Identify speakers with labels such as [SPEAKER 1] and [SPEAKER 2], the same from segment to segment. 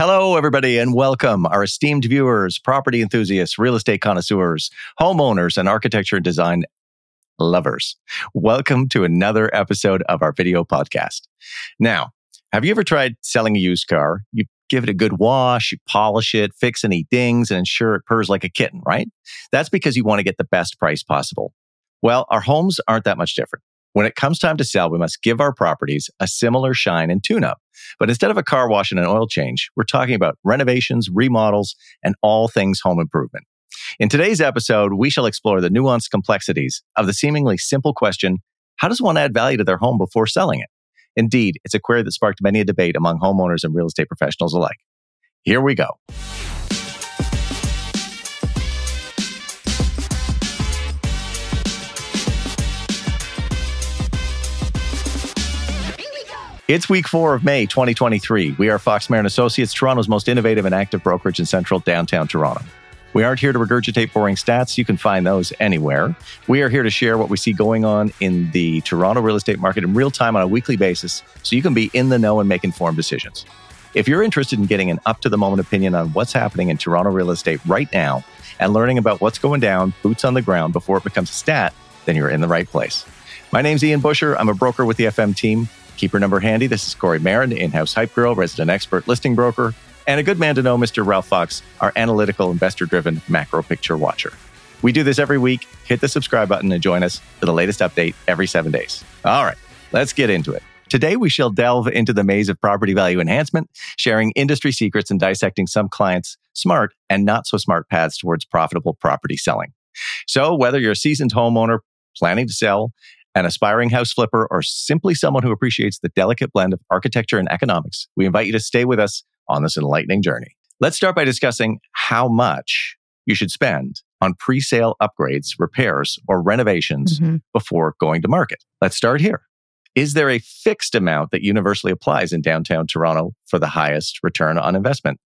[SPEAKER 1] Hello, everybody, and welcome, our esteemed viewers, property enthusiasts, real estate connoisseurs, homeowners, and architecture and design lovers. Welcome to another episode of our video podcast. Now, have you ever tried selling a used car? You give it a good wash, you polish it, fix any dings, and ensure it purrs like a kitten, right? That's because you want to get the best price possible. Well, our homes aren't that much different. When it comes time to sell, we must give our properties a similar shine and tune up. But instead of a car wash and an oil change, we're talking about renovations, remodels, and all things home improvement. In today's episode, we shall explore the nuanced complexities of the seemingly simple question how does one add value to their home before selling it? Indeed, it's a query that sparked many a debate among homeowners and real estate professionals alike. Here we go. It's week four of May 2023. We are Fox Marin Associates, Toronto's most innovative and active brokerage in central downtown Toronto. We aren't here to regurgitate boring stats. You can find those anywhere. We are here to share what we see going on in the Toronto real estate market in real time on a weekly basis so you can be in the know and make informed decisions. If you're interested in getting an up to the moment opinion on what's happening in Toronto real estate right now and learning about what's going down, boots on the ground before it becomes a stat, then you're in the right place. My name's Ian Busher. I'm a broker with the FM team. Keep your number handy. This is Kori Marin, in house hype girl, resident expert listing broker, and a good man to know, Mr. Ralph Fox, our analytical, investor driven macro picture watcher. We do this every week. Hit the subscribe button and join us for the latest update every seven days. All right, let's get into it. Today, we shall delve into the maze of property value enhancement, sharing industry secrets and dissecting some clients' smart and not so smart paths towards profitable property selling. So, whether you're a seasoned homeowner planning to sell, an aspiring house flipper, or simply someone who appreciates the delicate blend of architecture and economics, we invite you to stay with us on this enlightening journey. Let's start by discussing how much you should spend on pre sale upgrades, repairs, or renovations mm-hmm. before going to market. Let's start here. Is there a fixed amount that universally applies in downtown Toronto for the highest return on investment?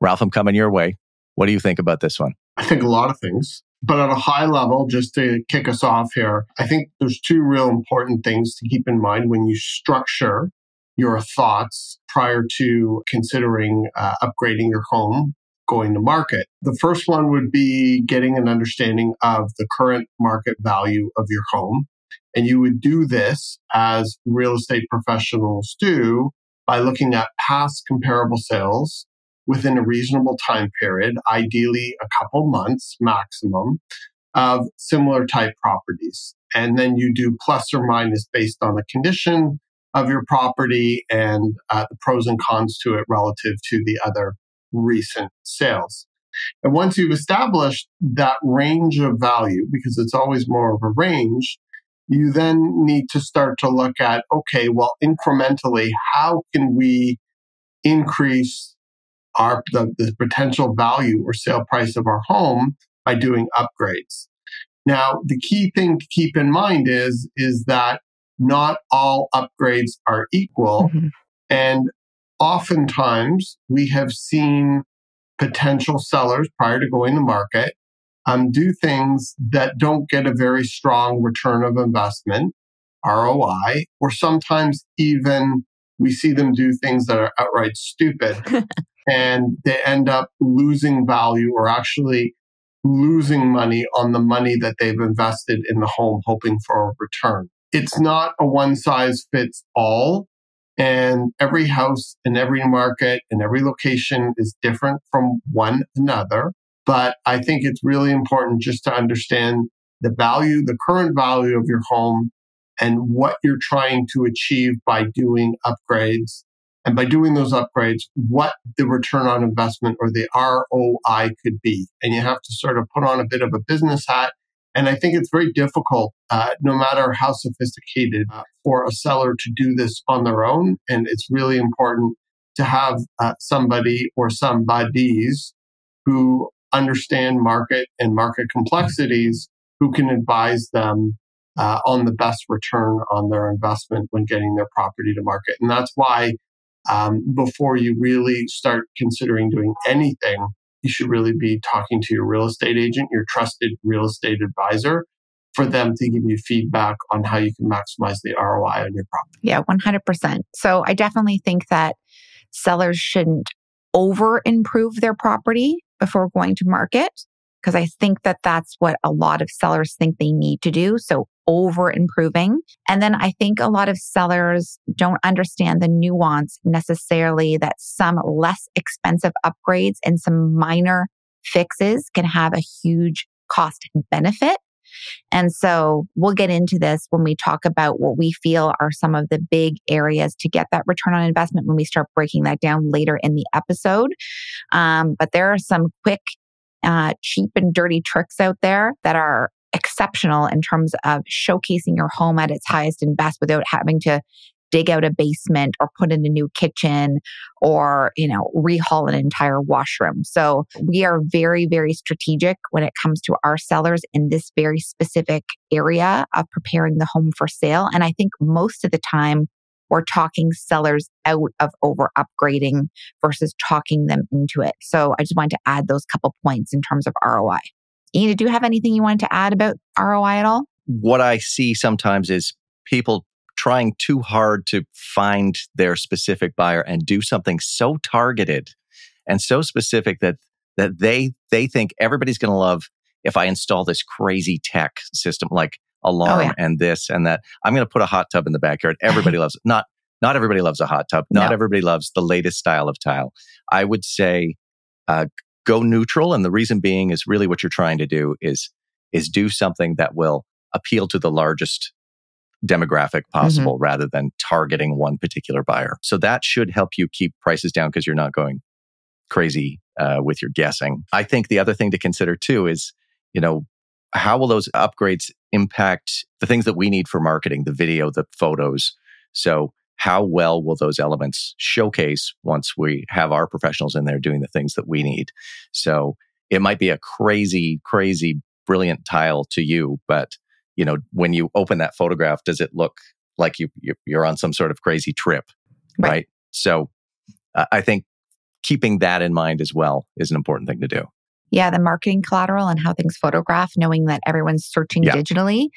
[SPEAKER 1] Ralph, I'm coming your way. What do you think about this one?
[SPEAKER 2] I think a lot of things. But at a high level, just to kick us off here, I think there's two real important things to keep in mind when you structure your thoughts prior to considering uh, upgrading your home going to market. The first one would be getting an understanding of the current market value of your home. And you would do this as real estate professionals do by looking at past comparable sales within a reasonable time period, ideally a couple months maximum, of similar type properties. And then you do plus or minus based on the condition of your property and uh, the pros and cons to it relative to the other recent sales. And once you've established that range of value, because it's always more of a range, you then need to start to look at okay, well, incrementally, how can we increase our the, the potential value or sale price of our home by doing upgrades. Now, the key thing to keep in mind is is that not all upgrades are equal, mm-hmm. and oftentimes we have seen potential sellers prior to going to market um, do things that don't get a very strong return of investment ROI, or sometimes even we see them do things that are outright stupid and they end up losing value or actually losing money on the money that they've invested in the home, hoping for a return. It's not a one size fits all. And every house in every market and every location is different from one another. But I think it's really important just to understand the value, the current value of your home and what you're trying to achieve by doing upgrades and by doing those upgrades, what the return on investment or the ROI could be. And you have to sort of put on a bit of a business hat. And I think it's very difficult, uh, no matter how sophisticated, uh, for a seller to do this on their own. And it's really important to have uh, somebody or some buddies who understand market and market complexities who can advise them uh, on the best return on their investment when getting their property to market. And that's why um, before you really start considering doing anything, you should really be talking to your real estate agent, your trusted real estate advisor, for them to give you feedback on how you can maximize the ROI on your property.
[SPEAKER 3] Yeah, 100%. So I definitely think that sellers shouldn't over improve their property before going to market because I think that that's what a lot of sellers think they need to do. So over improving. And then I think a lot of sellers don't understand the nuance necessarily that some less expensive upgrades and some minor fixes can have a huge cost benefit. And so we'll get into this when we talk about what we feel are some of the big areas to get that return on investment when we start breaking that down later in the episode. Um, but there are some quick, uh, cheap and dirty tricks out there that are exceptional in terms of showcasing your home at its highest and best without having to dig out a basement or put in a new kitchen or, you know, rehaul an entire washroom. So we are very, very strategic when it comes to our sellers in this very specific area of preparing the home for sale. And I think most of the time we're talking sellers out of over upgrading versus talking them into it. So I just wanted to add those couple points in terms of ROI. Ian, do you have anything you wanted to add about ROI at all?
[SPEAKER 1] What I see sometimes is people trying too hard to find their specific buyer and do something so targeted and so specific that that they they think everybody's going to love if I install this crazy tech system like alarm oh, yeah. and this and that. I'm going to put a hot tub in the backyard. Everybody loves it. Not not everybody loves a hot tub. Not no. everybody loves the latest style of tile. I would say uh, go neutral, and the reason being is really what you're trying to do is is do something that will appeal to the largest demographic mm-hmm. possible mm-hmm. rather than targeting one particular buyer. So that should help you keep prices down because you're not going crazy uh, with your guessing. I think the other thing to consider too is, you know, how will those upgrades impact the things that we need for marketing, the video, the photos? So how well will those elements showcase once we have our professionals in there doing the things that we need? So it might be a crazy, crazy, brilliant tile to you, but you know, when you open that photograph, does it look like you you're on some sort of crazy trip, right? right? So, uh, I think keeping that in mind as well is an important thing to do.
[SPEAKER 3] Yeah, the marketing collateral and how things photograph, knowing that everyone's searching yeah. digitally.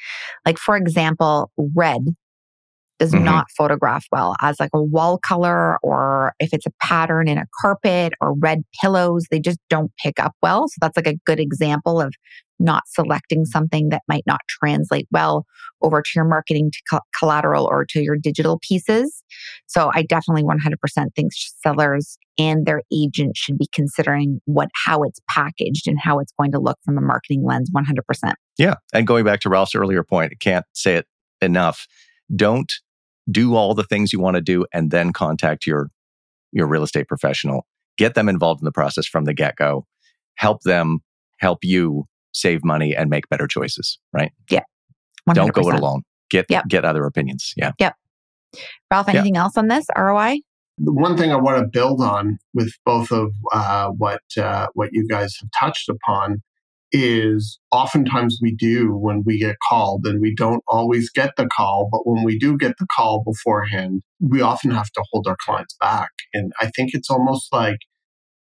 [SPEAKER 3] Like, for example, red does mm-hmm. not photograph well as like a wall color or if it's a pattern in a carpet or red pillows, they just don't pick up well. So that's like a good example of not selecting something that might not translate well over to your marketing to co- collateral or to your digital pieces. So I definitely 100% think sellers and their agent should be considering what how it's packaged and how it's going to look from a marketing lens 100%.
[SPEAKER 1] Yeah, and going back to Ralph's earlier point, I can't say it enough. Don't do all the things you want to do and then contact your your real estate professional. Get them involved in the process from the get-go. Help them help you save money and make better choices right?
[SPEAKER 3] Yeah.
[SPEAKER 1] Do not go it alone. Get yep. get other opinions. Yeah.
[SPEAKER 3] Yep. Ralph anything yep. else on this roi
[SPEAKER 2] the one thing i want to build on with both of uh, what uh, what you guys have touched upon is oftentimes we do when we get called and we don't always get the call but when we do get the call beforehand we often have to hold our clients back. And i think it's almost like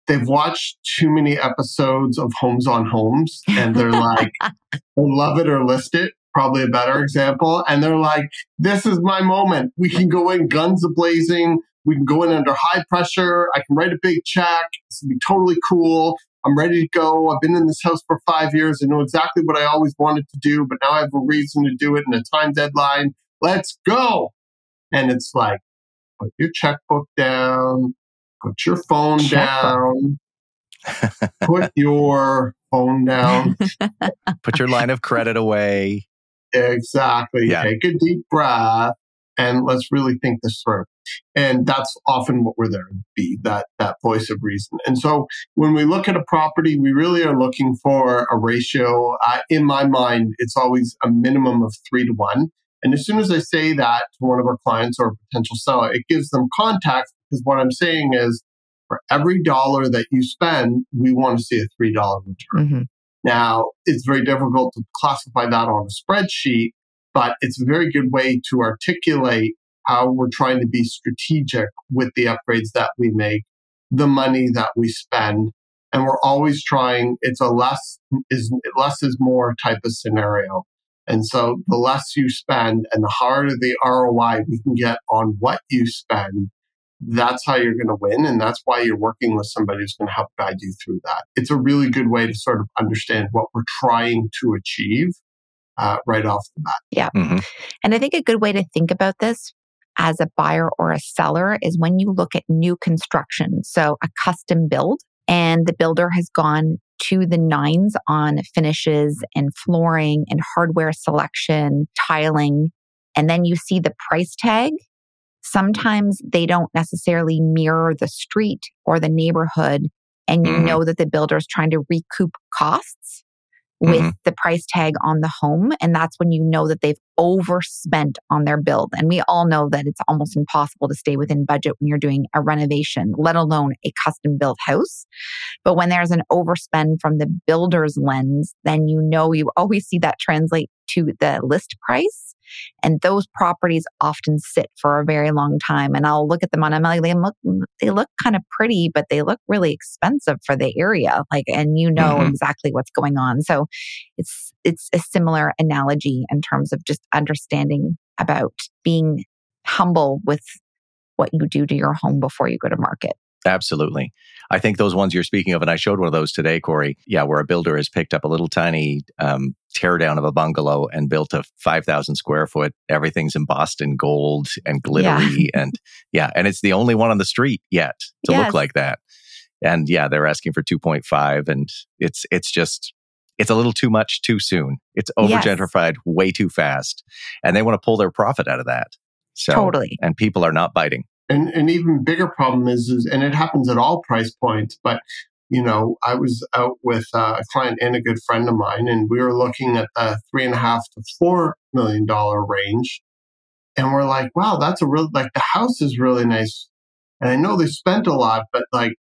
[SPEAKER 2] they've watched too many episodes of Holmes on Homes and they're like love it or list it probably a better example and they're like this is my moment. We can go in guns blazing we can go in under high pressure. I can write a big check. This would be totally cool I'm ready to go. I've been in this house for five years. I know exactly what I always wanted to do, but now I have a reason to do it and a time deadline. Let's go. And it's like, put your checkbook down, put your phone down, put your phone down,
[SPEAKER 1] put your line of credit away.
[SPEAKER 2] Exactly. Yeah. Take a deep breath and let's really think this through. And that's often what we're there to be, that, that voice of reason. And so when we look at a property, we really are looking for a ratio. Uh, in my mind, it's always a minimum of three to one. And as soon as I say that to one of our clients or a potential seller, it gives them context because what I'm saying is for every dollar that you spend, we want to see a $3 return. Mm-hmm. Now, it's very difficult to classify that on a spreadsheet, but it's a very good way to articulate how we're trying to be strategic with the upgrades that we make, the money that we spend. And we're always trying, it's a less is less is more type of scenario. And so the less you spend and the harder the ROI we can get on what you spend, that's how you're going to win. And that's why you're working with somebody who's going to help guide you through that. It's a really good way to sort of understand what we're trying to achieve uh, right off the bat.
[SPEAKER 3] Yeah. Mm-hmm. And I think a good way to think about this as a buyer or a seller is when you look at new construction. So a custom build and the builder has gone to the nines on finishes and flooring and hardware selection, tiling. And then you see the price tag. Sometimes they don't necessarily mirror the street or the neighborhood. And you mm-hmm. know that the builder is trying to recoup costs with mm-hmm. the price tag on the home. And that's when you know that they've overspent on their build. And we all know that it's almost impossible to stay within budget when you're doing a renovation, let alone a custom built house. But when there's an overspend from the builder's lens, then you know you always see that translate to the list price. And those properties often sit for a very long time. And I'll look at them on MLS. They look, they look kind of pretty, but they look really expensive for the area. Like, and you know mm-hmm. exactly what's going on. So it's, it's a similar analogy in terms of just understanding about being humble with what you do to your home before you go to market.
[SPEAKER 1] Absolutely. I think those ones you're speaking of, and I showed one of those today, Kori. Yeah, where a builder has picked up a little tiny um, teardown of a bungalow and built a 5,000 square foot. Everything's embossed in gold and glittery. Yeah. and yeah, and it's the only one on the street yet to yes. look like that. And yeah, they're asking for 2.5 and it's, it's just, it's a little too much too soon. It's over gentrified yes. way too fast. And they want to pull their profit out of that. So,
[SPEAKER 3] totally.
[SPEAKER 1] And people are not biting.
[SPEAKER 2] And an even bigger problem is, is, and it happens at all price points, but you know, I was out with uh, a client and a good friend of mine, and we were looking at the three and a half to four million dollar range. And we're like, wow, that's a real, like the house is really nice. And I know they spent a lot, but like,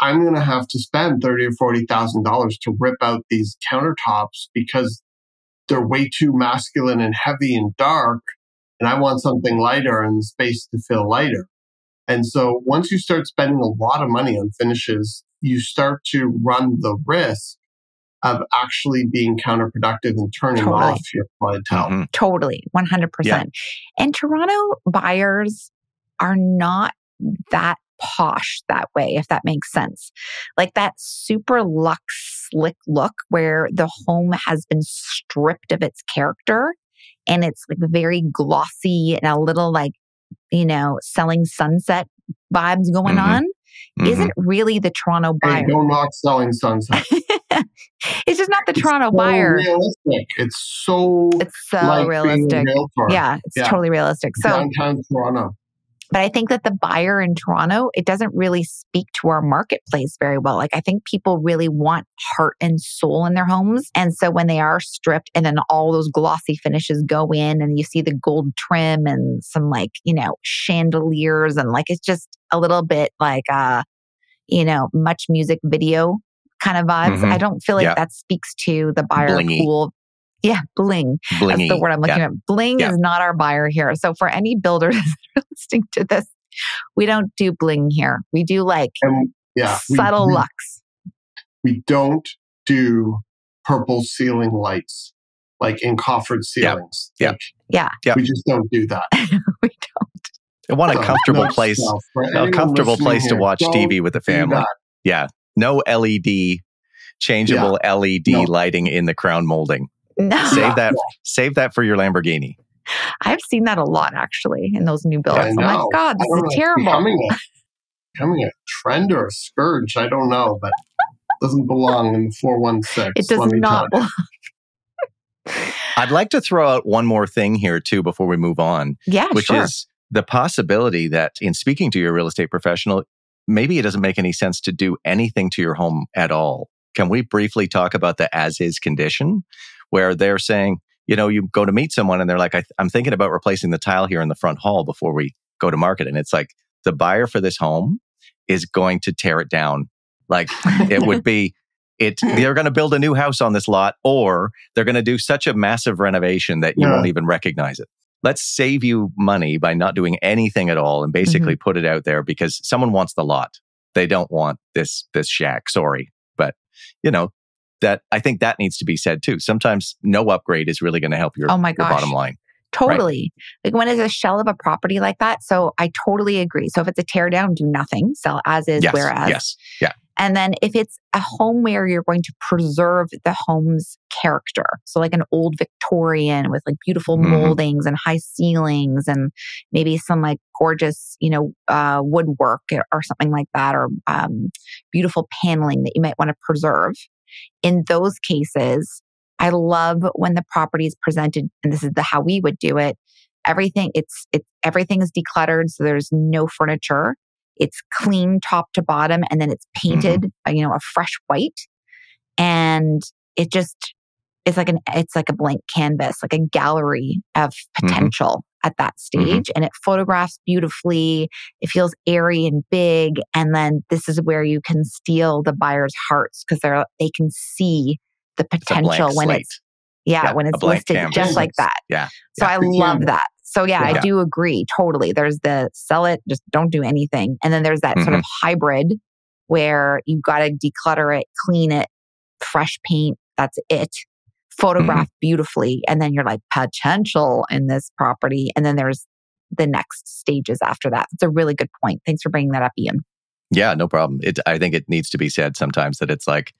[SPEAKER 2] I'm going to have to spend thirty or forty thousand dollars to rip out these countertops because they're way too masculine and heavy and dark. And I want something lighter and space to feel lighter. And so once you start spending a lot of money on finishes, you start to run the risk of actually being counterproductive and turning totally. off your clientele. Mm-hmm.
[SPEAKER 3] Totally, 100%. Yeah. And Toronto buyers are not that posh that way, if that makes sense. Like that super luxe, slick look where the home has been stripped of its character and it's like very glossy and a little like, you know, selling sunset vibes going mm-hmm. on mm-hmm. isn't really the Toronto buyer. Hey,
[SPEAKER 2] no knock selling sunset.
[SPEAKER 3] it's just not the
[SPEAKER 2] it's
[SPEAKER 3] Toronto
[SPEAKER 2] so
[SPEAKER 3] buyer.
[SPEAKER 2] Realistic. It's so
[SPEAKER 3] it's so like realistic. Yeah, it's yeah. totally realistic. So
[SPEAKER 2] downtown Toronto.
[SPEAKER 3] But I think that the buyer in Toronto, it doesn't really speak to our marketplace very well. Like I think people really want heart and soul in their homes. And so when they are stripped and then all those glossy finishes go in and you see the gold trim and some like, you know, chandeliers and like it's just a little bit like uh, you know, MuchMusic video kind of vibes. Mm-hmm. I don't feel like yeah. that speaks to the buyer Blingy. pool yeah, bling. Blingy. That's the word I'm looking yeah. at. Bling yeah. is not our buyer here. So for any builders listening to this, we don't do bling here. We do like and, yeah, subtle we, lux.
[SPEAKER 2] We don't do purple ceiling lights like in coffered ceilings.
[SPEAKER 1] Yeah.
[SPEAKER 2] Like,
[SPEAKER 3] yeah.
[SPEAKER 1] yeah.
[SPEAKER 2] We just don't do that.
[SPEAKER 3] we don't.
[SPEAKER 1] I want a comfortable no place, a comfortable place here, to watch TV with the family. Yeah. No LED, changeable yeah. LED no. lighting in the crown molding. No. Save that. Save that for your Lamborghini.
[SPEAKER 3] I've seen that a lot actually in those new builds. I'm like, God, this is terrible.
[SPEAKER 2] Becoming a, becoming a trend or a scourge. I don't know, but doesn't belong in the 416.
[SPEAKER 3] It does not belong.
[SPEAKER 1] I'd like to throw out one more thing here too before we move on.
[SPEAKER 3] Yeah,
[SPEAKER 1] which
[SPEAKER 3] sure.
[SPEAKER 1] is the possibility that in speaking to your real estate professional, maybe it doesn't make any sense to do anything to your home at all. Can we briefly talk about the as is condition? Where they're saying, you know, you go to meet someone and they're like, I, am thinking about replacing the tile here in the front hall before we go to market. And it's like, the buyer for this home is going to tear it down. Like it would be, it, they're going to build a new house on this lot or they're going to do such a massive renovation that you yeah. won't even recognize it. Let's save you money by not doing anything at all and basically mm-hmm. put it out there because someone wants the lot. They don't want this, this shack. Sorry. But, you know, that I think that needs to be said too. Sometimes no upgrade is really going to help your,
[SPEAKER 3] oh my
[SPEAKER 1] your bottom line.
[SPEAKER 3] Totally. Like when it's a shell of a property like that. So I totally agree. So if it's a tear down, do nothing, sell as is,
[SPEAKER 1] Yes.
[SPEAKER 3] whereas.
[SPEAKER 1] Yes. Yeah.
[SPEAKER 3] And then if it's a home where you're going to preserve the home's character, so like an old Victorian with like beautiful
[SPEAKER 1] Mhm.
[SPEAKER 3] moldings and high ceilings and maybe some like gorgeous, you know, uh, woodwork or something like that, or um, beautiful paneling that you might want to preserve. In those cases, I love when the property is presented, and this is the how we would do it. Everything it's it's everything is decluttered, so there's no furniture. It's clean top to bottom, and then it's painted, uh, you know, a fresh white, and it just it's like an it's like a blank canvas, like a gallery of potential at that stage, and it photographs beautifully. It feels airy and big, and then this is where you can steal the buyer's hearts because they're they can see the
[SPEAKER 1] It's
[SPEAKER 3] potential when
[SPEAKER 1] slate.
[SPEAKER 3] it's yeah,
[SPEAKER 1] Yeah,
[SPEAKER 3] when it's listed
[SPEAKER 1] canvas.
[SPEAKER 3] just like that.
[SPEAKER 1] Yeah.
[SPEAKER 3] So
[SPEAKER 1] Yeah.
[SPEAKER 3] I love that. So yeah, I do agree totally. There's the sell it, just don't do anything. And then there's that sort
[SPEAKER 1] Mm-hmm.
[SPEAKER 3] of hybrid where you've got to declutter it, clean it, fresh paint, that's it. Photograph
[SPEAKER 1] Mm-hmm.
[SPEAKER 3] beautifully and then you're like potential in this property and then there's the next stages after that. It's a really good point. Thanks for bringing that up, Ian.
[SPEAKER 1] Yeah, no problem. It, I think it needs to be said sometimes that it's like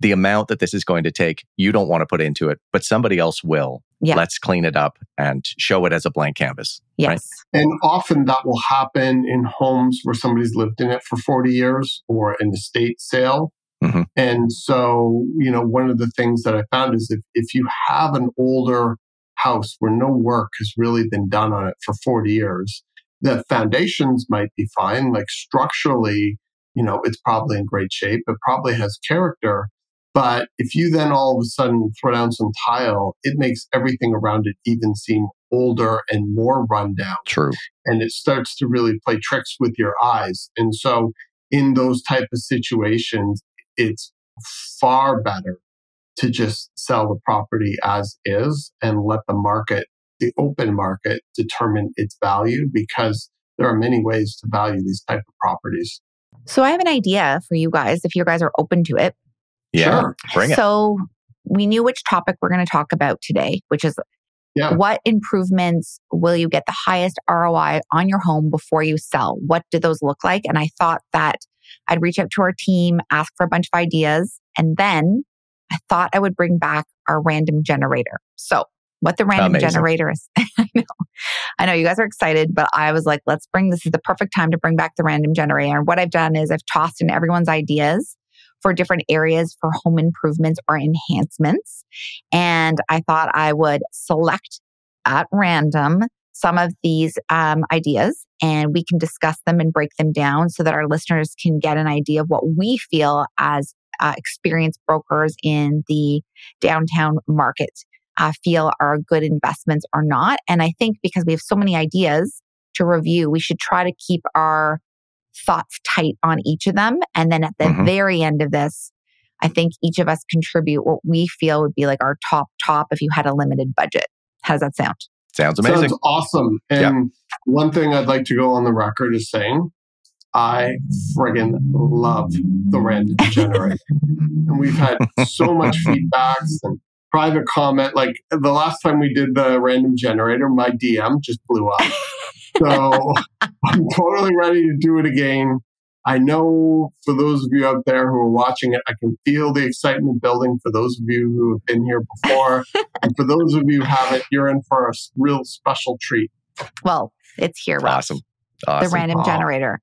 [SPEAKER 1] the amount that this is going to take, you don't want to put into it, but somebody else will.
[SPEAKER 3] Yeah.
[SPEAKER 1] Let's clean it up and show it as a blank canvas.
[SPEAKER 3] Yes.
[SPEAKER 1] Right.
[SPEAKER 2] And often that will happen in homes where somebody's lived in it for 40 years or an estate sale.
[SPEAKER 1] Mhm.
[SPEAKER 2] And so, you know, one of the things that I found is if, if you have an older house where no work has really been done on it for 40 years, the foundations might be fine. Like structurally, you know, it's probably in great shape. It probably has character. But if you then all of a sudden throw down some tile, it makes everything around it even seem older and more rundown
[SPEAKER 1] True.
[SPEAKER 2] and it starts to really play tricks with your eyes. And so in those type of situations, it's far better to just sell the property as is and let the market, the open market determine its value because there are many ways to value these type of properties.
[SPEAKER 3] So I have an idea for you guys if you guys are open to it.
[SPEAKER 1] Yeah.
[SPEAKER 2] Sure.
[SPEAKER 1] Bring it.
[SPEAKER 3] So we knew which topic we're going to talk about today, which is
[SPEAKER 2] Yeah.
[SPEAKER 3] what improvements will you get the highest ROI on your home before you sell? What do those look like? And I thought that I'd reach out to our team, ask for a bunch of ideas, and then I thought I would bring back our random generator. So what the random
[SPEAKER 1] Amazing.
[SPEAKER 3] generator is, I know, I know you guys are excited, but I was like, let's bring this is the perfect time to bring back the random generator. And what I've done is I've tossed in everyone's ideas for different areas for home improvements or enhancements. And I thought I would select at random some of these um, ideas and we can discuss them and break them down so that our listeners can get an idea of what we feel as uh, experienced brokers in the downtown market uh, feel are good investments or not. And I think because we have so many ideas to review, we should try to keep our thoughts tight on each of them. And then at the
[SPEAKER 1] Mhm.
[SPEAKER 3] very end of this, I think each of us contribute what we feel would be like our top top if you had a limited budget. How does that sound?
[SPEAKER 1] Sounds amazing.
[SPEAKER 2] Sounds awesome. And one thing I'd like to go on the record is saying, I friggin' love the random generator. and we've had so much feedbacks and private comment. Like the last time we did the random generator, my DM just blew up. So I'm totally ready to do it again. I know for those of you out there who are watching it, I can feel the excitement building for those of you who have been here before. and for those of you who haven't, you're in for a real special treat.
[SPEAKER 3] Well, it's here, Ralph.
[SPEAKER 1] awesome. Awesome.
[SPEAKER 3] The random
[SPEAKER 2] Wow.
[SPEAKER 3] generator.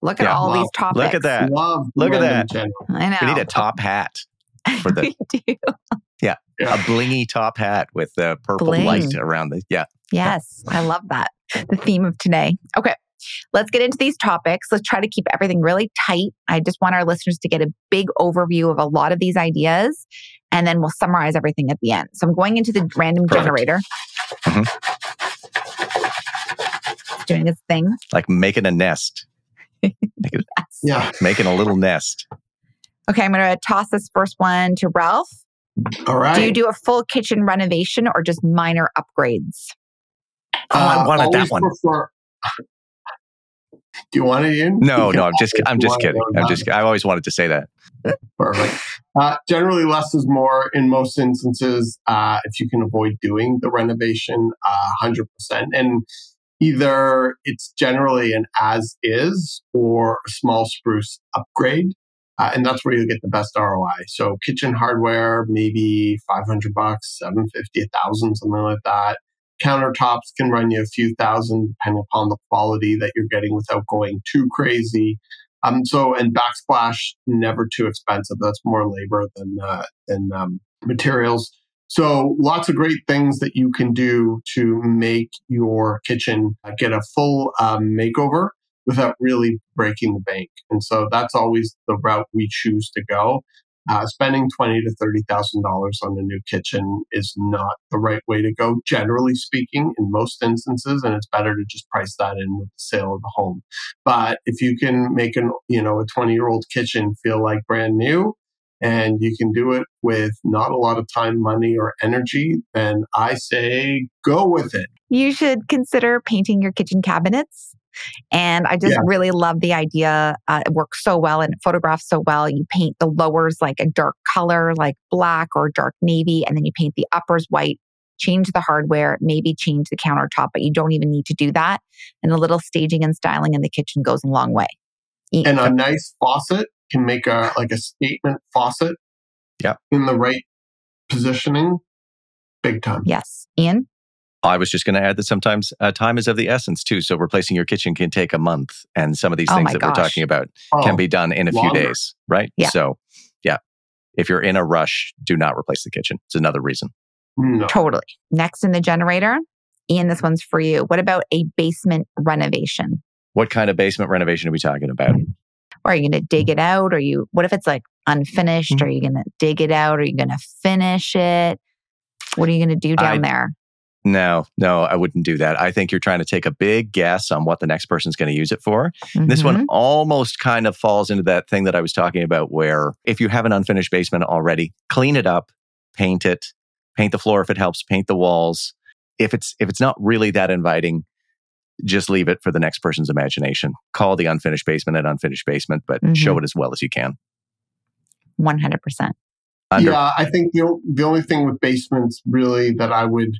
[SPEAKER 3] Look at
[SPEAKER 1] Yeah,
[SPEAKER 3] all
[SPEAKER 2] wow.
[SPEAKER 3] these topics.
[SPEAKER 1] Look at that.
[SPEAKER 2] Love
[SPEAKER 1] Look at that.
[SPEAKER 2] generator.
[SPEAKER 3] I know.
[SPEAKER 1] We need a top hat for the
[SPEAKER 3] we do.
[SPEAKER 2] Yeah.
[SPEAKER 1] a blingy top hat with the purple
[SPEAKER 3] Bling.
[SPEAKER 1] light around the yeah.
[SPEAKER 3] Yes, I love that. The theme of today. Okay, let's get into these topics. Let's try to keep everything really tight. I just want our listeners to get a big overview of a lot of these ideas, and then we'll summarize everything at the end. So I'm going into the random
[SPEAKER 1] Perfect.
[SPEAKER 3] generator. Mm-hmm. It's doing its thing.
[SPEAKER 1] Like making a nest.
[SPEAKER 3] Yes.
[SPEAKER 2] Yeah.
[SPEAKER 1] Making a little nest.
[SPEAKER 3] Okay, I'm going to toss this first one to Ralph.
[SPEAKER 2] All right.
[SPEAKER 3] Do you do a full kitchen renovation or just minor upgrades?
[SPEAKER 1] Oh, I uh, wanted that one.
[SPEAKER 2] Prefer, Do you want it in?
[SPEAKER 1] No, no, I'm just, I'm just kidding. I'm just, I always wanted to say that.
[SPEAKER 2] Perfect. Uh, generally, less is more in most instances. Uh, if you can avoid doing the renovation, uh, hundred percent, and either it's generally an as is or a small spruce upgrade. Uh, and that's where you get the best ROI. So kitchen hardware, maybe 500 bucks, 750, 1000, something like that. Countertops can run you a few thousand depending upon the quality that you're getting without going too crazy. Um, so, and backsplash, never too expensive. That's more labor than, uh, than um, materials. So lots of great things that you can do to make your kitchen get a full um, makeover without really breaking the bank. And so that's always the route we choose to go. Uh, spending twenty to thirty thousand dollars on a new kitchen is not the right way to go, generally speaking, in most instances, and it's better to just price that in with the sale of the home. But if you can make an you know a twenty year old kitchen feel like brand new, and you can do it with not a lot of time, money, or energy, then I say go with it.
[SPEAKER 3] You should consider painting your kitchen cabinets. And I just yeah. really love the idea. Uh, it works so well and it photographs so well. You paint the lowers like a dark color, like black or dark navy, and then you paint the uppers white. Change the hardware, maybe change the countertop, but you don't even need to do that. And a little staging and styling in the kitchen goes a long way.
[SPEAKER 2] And a nice faucet can make a like a statement faucet
[SPEAKER 1] yeah.
[SPEAKER 2] in the right positioning big time.
[SPEAKER 3] Yes. Ian?
[SPEAKER 1] I was just going to add that sometimes uh, time is of the essence too. So replacing your kitchen can take a month, and some of these oh things that gosh. we're talking about oh, can be done in a longer. few days, right?
[SPEAKER 3] Yeah.
[SPEAKER 1] So, yeah, if you're in a rush, do not replace the kitchen. It's another reason.
[SPEAKER 2] No.
[SPEAKER 3] Totally. Next in the generator, Ian, this one's for you. What about a basement renovation?
[SPEAKER 1] What kind of basement renovation are we talking about?
[SPEAKER 3] Or are you going to dig it out? Or you? What if it's like unfinished? Mm-hmm. Are you going to dig it out? Are you going to finish it? What are you going to do down I, there?
[SPEAKER 1] No, no, I wouldn't do that. I think you're trying to take a big guess on what the next person's going to use it for. Mm-hmm. This one mm-hmm. almost kind of falls into that thing that I was talking about where if you have an unfinished basement already, clean it up, paint it, paint the floor if it helps, paint the walls. If it's if it's not really that inviting, just leave it for the next person's imagination. Call the unfinished basement an unfinished basement, but mm-hmm. show it as well as you can.
[SPEAKER 3] 100%.
[SPEAKER 2] Under- yeah, I think the, the only thing with basements really that I would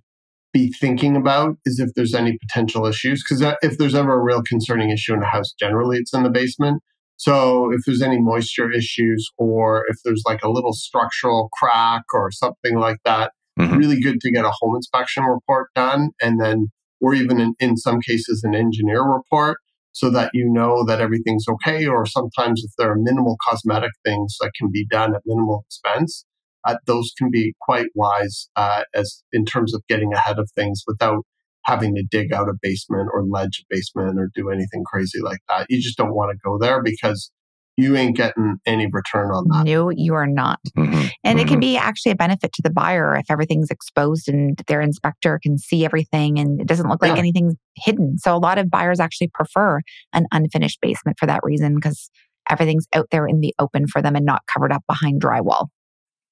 [SPEAKER 2] be thinking about is if there's any potential issues. Because uh, if there's ever a real concerning issue in a house, generally it's in the basement. So if there's any moisture issues or if there's like a little structural crack or something like that, mm-hmm. really good to get a home inspection report done and then or even in, in some cases an engineer report so that you know that everything's okay or sometimes if there are minimal cosmetic things that can be done at minimal expense uh, those can be quite wise uh, as in terms of getting ahead of things without having to dig out a basement or ledge a basement or do anything crazy like that. You just don't want to go there because you ain't getting any return on that.
[SPEAKER 3] No, you are not. Mm-hmm. And mm-hmm. it can mm-hmm. be actually a benefit to the buyer if everything's exposed and their inspector can see everything and it doesn't look like yeah. anything's hidden. So a lot of buyers actually prefer an unfinished basement for that reason because everything's out there in the open for them and not covered up behind drywall.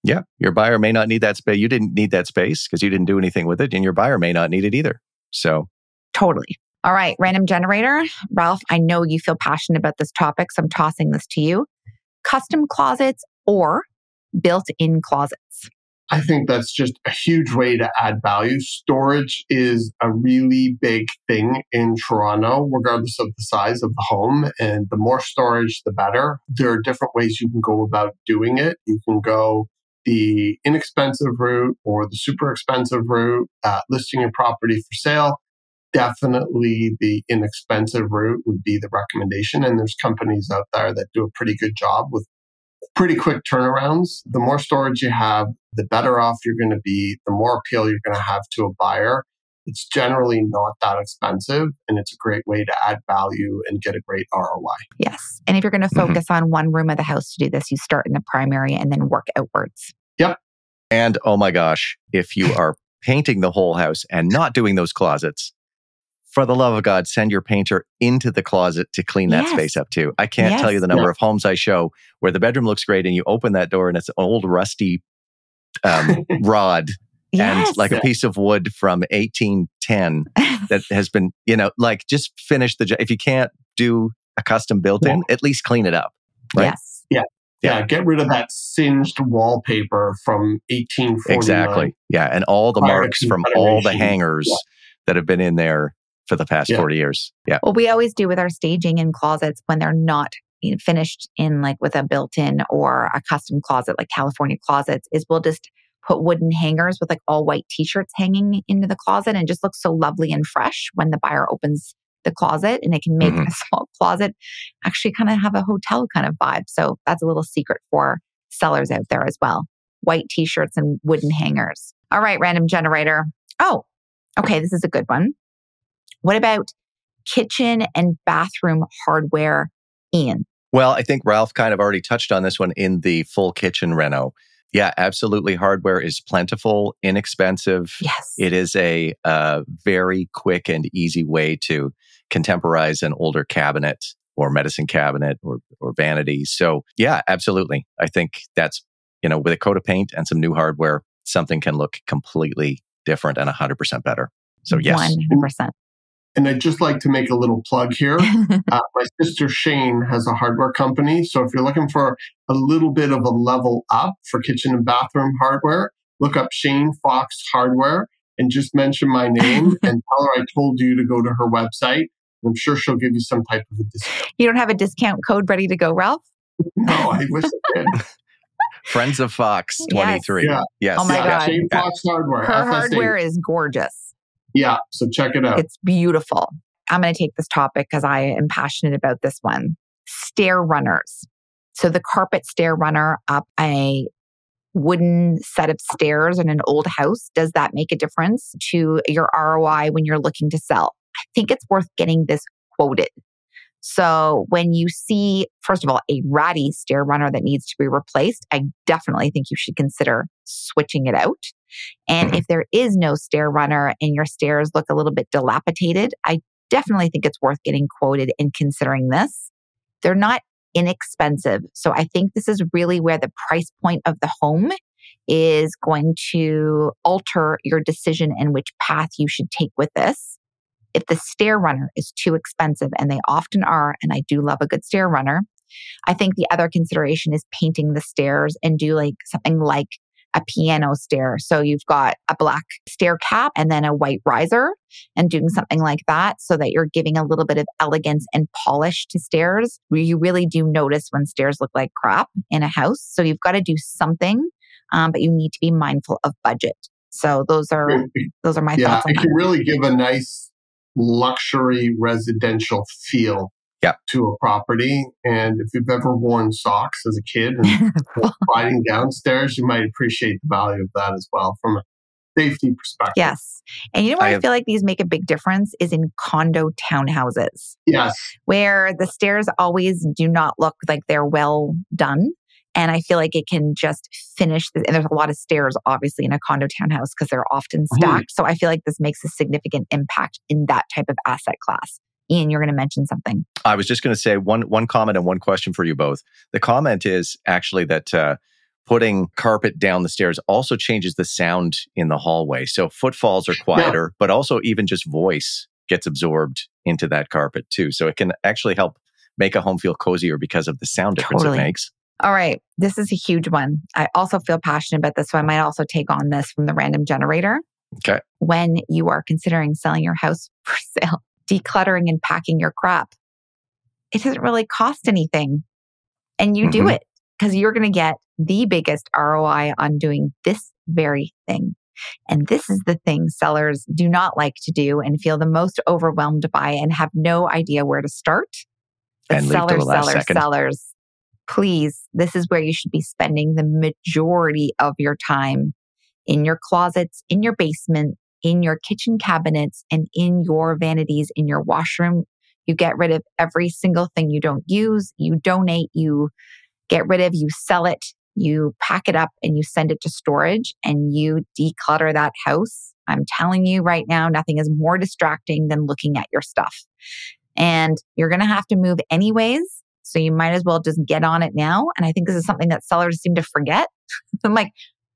[SPEAKER 1] Yeah, your buyer may not need that space. You didn't need that space because you didn't do anything with it, and your buyer may not need it either. So,
[SPEAKER 3] totally. All right, random generator. Ralph, I know you feel passionate about this topic, so I'm tossing this to you. Custom closets or built in closets?
[SPEAKER 2] I think that's just a huge way to add value. Storage is a really big thing in Toronto, regardless of the size of the home. And the more storage, the better. There are different ways you can go about doing it. You can go the inexpensive route or the super expensive route, uh, listing your property for sale, definitely the inexpensive route would be the recommendation. And there's companies out there that do a pretty good job with pretty quick turnarounds. The more storage you have, the better off you're going to be, the more appeal you're going to have to a buyer. It's generally not that expensive and it's a great way to add value and get a great ROI.
[SPEAKER 3] Yes. And if you're going to mm-hmm. focus mm-hmm. on one room of the house to do this, you start in the primary and then work outwards.
[SPEAKER 2] Yep.
[SPEAKER 1] And oh my gosh, if you are painting the whole house and not doing those closets, for the love of God, send your painter into the closet to clean that yes. space up too. I can't yes. tell you the number yeah. of homes I show where the bedroom looks great and you open that door and it's an old rusty um, rod yes. and like a piece of wood from 1810 that has been, you know, like just finish the job. If you can't do a custom built in, at least clean it up. Right?
[SPEAKER 3] Yes.
[SPEAKER 2] Yeah. yeah. Get rid of that singed wallpaper from 1849.
[SPEAKER 1] Exactly. Yeah. And all the
[SPEAKER 2] Prior
[SPEAKER 1] marks from all the
[SPEAKER 2] Federation.
[SPEAKER 1] hangers
[SPEAKER 2] Yeah.
[SPEAKER 1] that have been in there for the past
[SPEAKER 2] Yeah.
[SPEAKER 1] 40 years. Yeah.
[SPEAKER 3] What we always do with our staging in closets when they're not finished in like with a built-in or a custom closet like California closets is we'll just put wooden hangers with like all white t-shirts hanging into the closet and just looks so lovely and fresh when the buyer opens the closet and it can make
[SPEAKER 1] Mhm.
[SPEAKER 3] a small closet actually kind of have a hotel kind of vibe. So that's a little secret for sellers out there as well. White t-shirts and wooden hangers. All right, random generator. Oh, okay, this is a good one. What about kitchen and bathroom hardware, Ian?
[SPEAKER 1] Well, I think Ralph kind of already touched on this one in the full kitchen reno. Yeah, absolutely. Hardware is plentiful, inexpensive.
[SPEAKER 3] Yes.
[SPEAKER 1] It is a uh, very quick and easy way to contemporize an older cabinet or medicine cabinet or, or vanity. So, yeah, absolutely. I think that's, you know, with a coat of paint and some new hardware, something can look completely different and 100% better. So, yes.
[SPEAKER 3] 100%.
[SPEAKER 2] And I'd just like to make a little plug here. Uh, my sister Shane has a hardware company. So if you're looking for a little bit of a level up for kitchen and bathroom hardware, look up Shane Fox Hardware and just mention my name and tell her I told you to go to her website. I'm sure she'll give you some type of a discount.
[SPEAKER 3] you don't have a discount code ready to go, Ralph?
[SPEAKER 2] No, I wish I did.
[SPEAKER 1] Friends of Fox
[SPEAKER 3] Yes.
[SPEAKER 1] 23.
[SPEAKER 2] Yeah.
[SPEAKER 1] Yes.
[SPEAKER 3] Oh my
[SPEAKER 2] yeah,
[SPEAKER 3] God.
[SPEAKER 2] Shane Fox Hardware.
[SPEAKER 3] Her
[SPEAKER 2] FSA.
[SPEAKER 3] hardware is gorgeous.
[SPEAKER 2] Yeah, so check it out.
[SPEAKER 3] It's beautiful. I'm going to take this topic because I am passionate about this one. Stair runners. So the carpet stair runner up a wooden set of stairs in an old house, does that make a difference to your ROI when you're looking to sell? I think it's worth getting this quoted. So when you see, first of all, a ratty stair runner that needs to be replaced, I definitely think you should consider switching it out. And
[SPEAKER 1] Mhm.
[SPEAKER 3] if there is no stair runner and your stairs look a little bit dilapidated, I definitely think it's worth getting quoted and considering this. They're not inexpensive. So I think this is really where the price point of the home is going to alter your decision and which path you should take with this. If the stair runner is too expensive, and they often are, and I do love a good stair runner, I think the other consideration is painting the stairs and do like something like a piano stair. So you've got a black stair cap and then a white riser and doing something like that so that you're giving a little bit of elegance and polish to stairs where you really do notice when stairs look like crap in a house. So you've got to do something, um, but you need to be mindful of budget. So those are those are my
[SPEAKER 2] yeah,
[SPEAKER 3] thoughts
[SPEAKER 2] it can really give a nice luxury residential feel
[SPEAKER 1] Yeah.
[SPEAKER 2] to a property. And if you've ever worn socks as a kid and sliding downstairs, you might appreciate the value of that as well from a safety perspective.
[SPEAKER 3] yes. And you know where
[SPEAKER 1] I
[SPEAKER 3] I, feel like these make a big difference is in condo townhouses.
[SPEAKER 2] Yes.
[SPEAKER 3] where the stairs always do not look like they're well done. And I feel like it can just finish. And there's a lot of stairs, obviously, in a condo townhouse because they're often stacked. So I feel like this makes a significant impact in that type of asset class. Ian, you're going to mention something.
[SPEAKER 1] I was just going to say one one comment and one question for you both. The comment is actually that uh, putting carpet down the stairs also changes the sound in the hallway. So footfalls are quieter, but also even just voice gets absorbed into that carpet too. So it can actually help make a home feel cozier because of the sound difference
[SPEAKER 3] Totally.
[SPEAKER 1] it makes.
[SPEAKER 3] All right. This is a huge one. I also feel passionate about this. So I might also take on this from the random generator.
[SPEAKER 1] Okay.
[SPEAKER 3] When you are considering selling your house for sale, decluttering and packing your crap, it doesn't really cost anything. And you do
[SPEAKER 1] Mhm.
[SPEAKER 3] it because you're going to get the biggest ROI on doing this very thing. And this is the thing sellers do not like to do and feel the most overwhelmed by and have no idea where to start. But
[SPEAKER 1] And
[SPEAKER 3] sellers,
[SPEAKER 1] the last
[SPEAKER 3] sellers,
[SPEAKER 1] second.
[SPEAKER 3] sellers, please, this is where you should be spending the majority of your time in your closets, in your basement, in your kitchen cabinets, and in your vanities, in your washroom. You get rid of every single thing you don't use, you donate, you get rid of, you sell it, you pack it up, and you send it to storage and you declutter that house. I'm telling you right now, nothing is more distracting than looking at your stuff. And you're going to have to move anyways. So you might as well just get on it now. And I think this is something that sellers seem to forget. I'm like,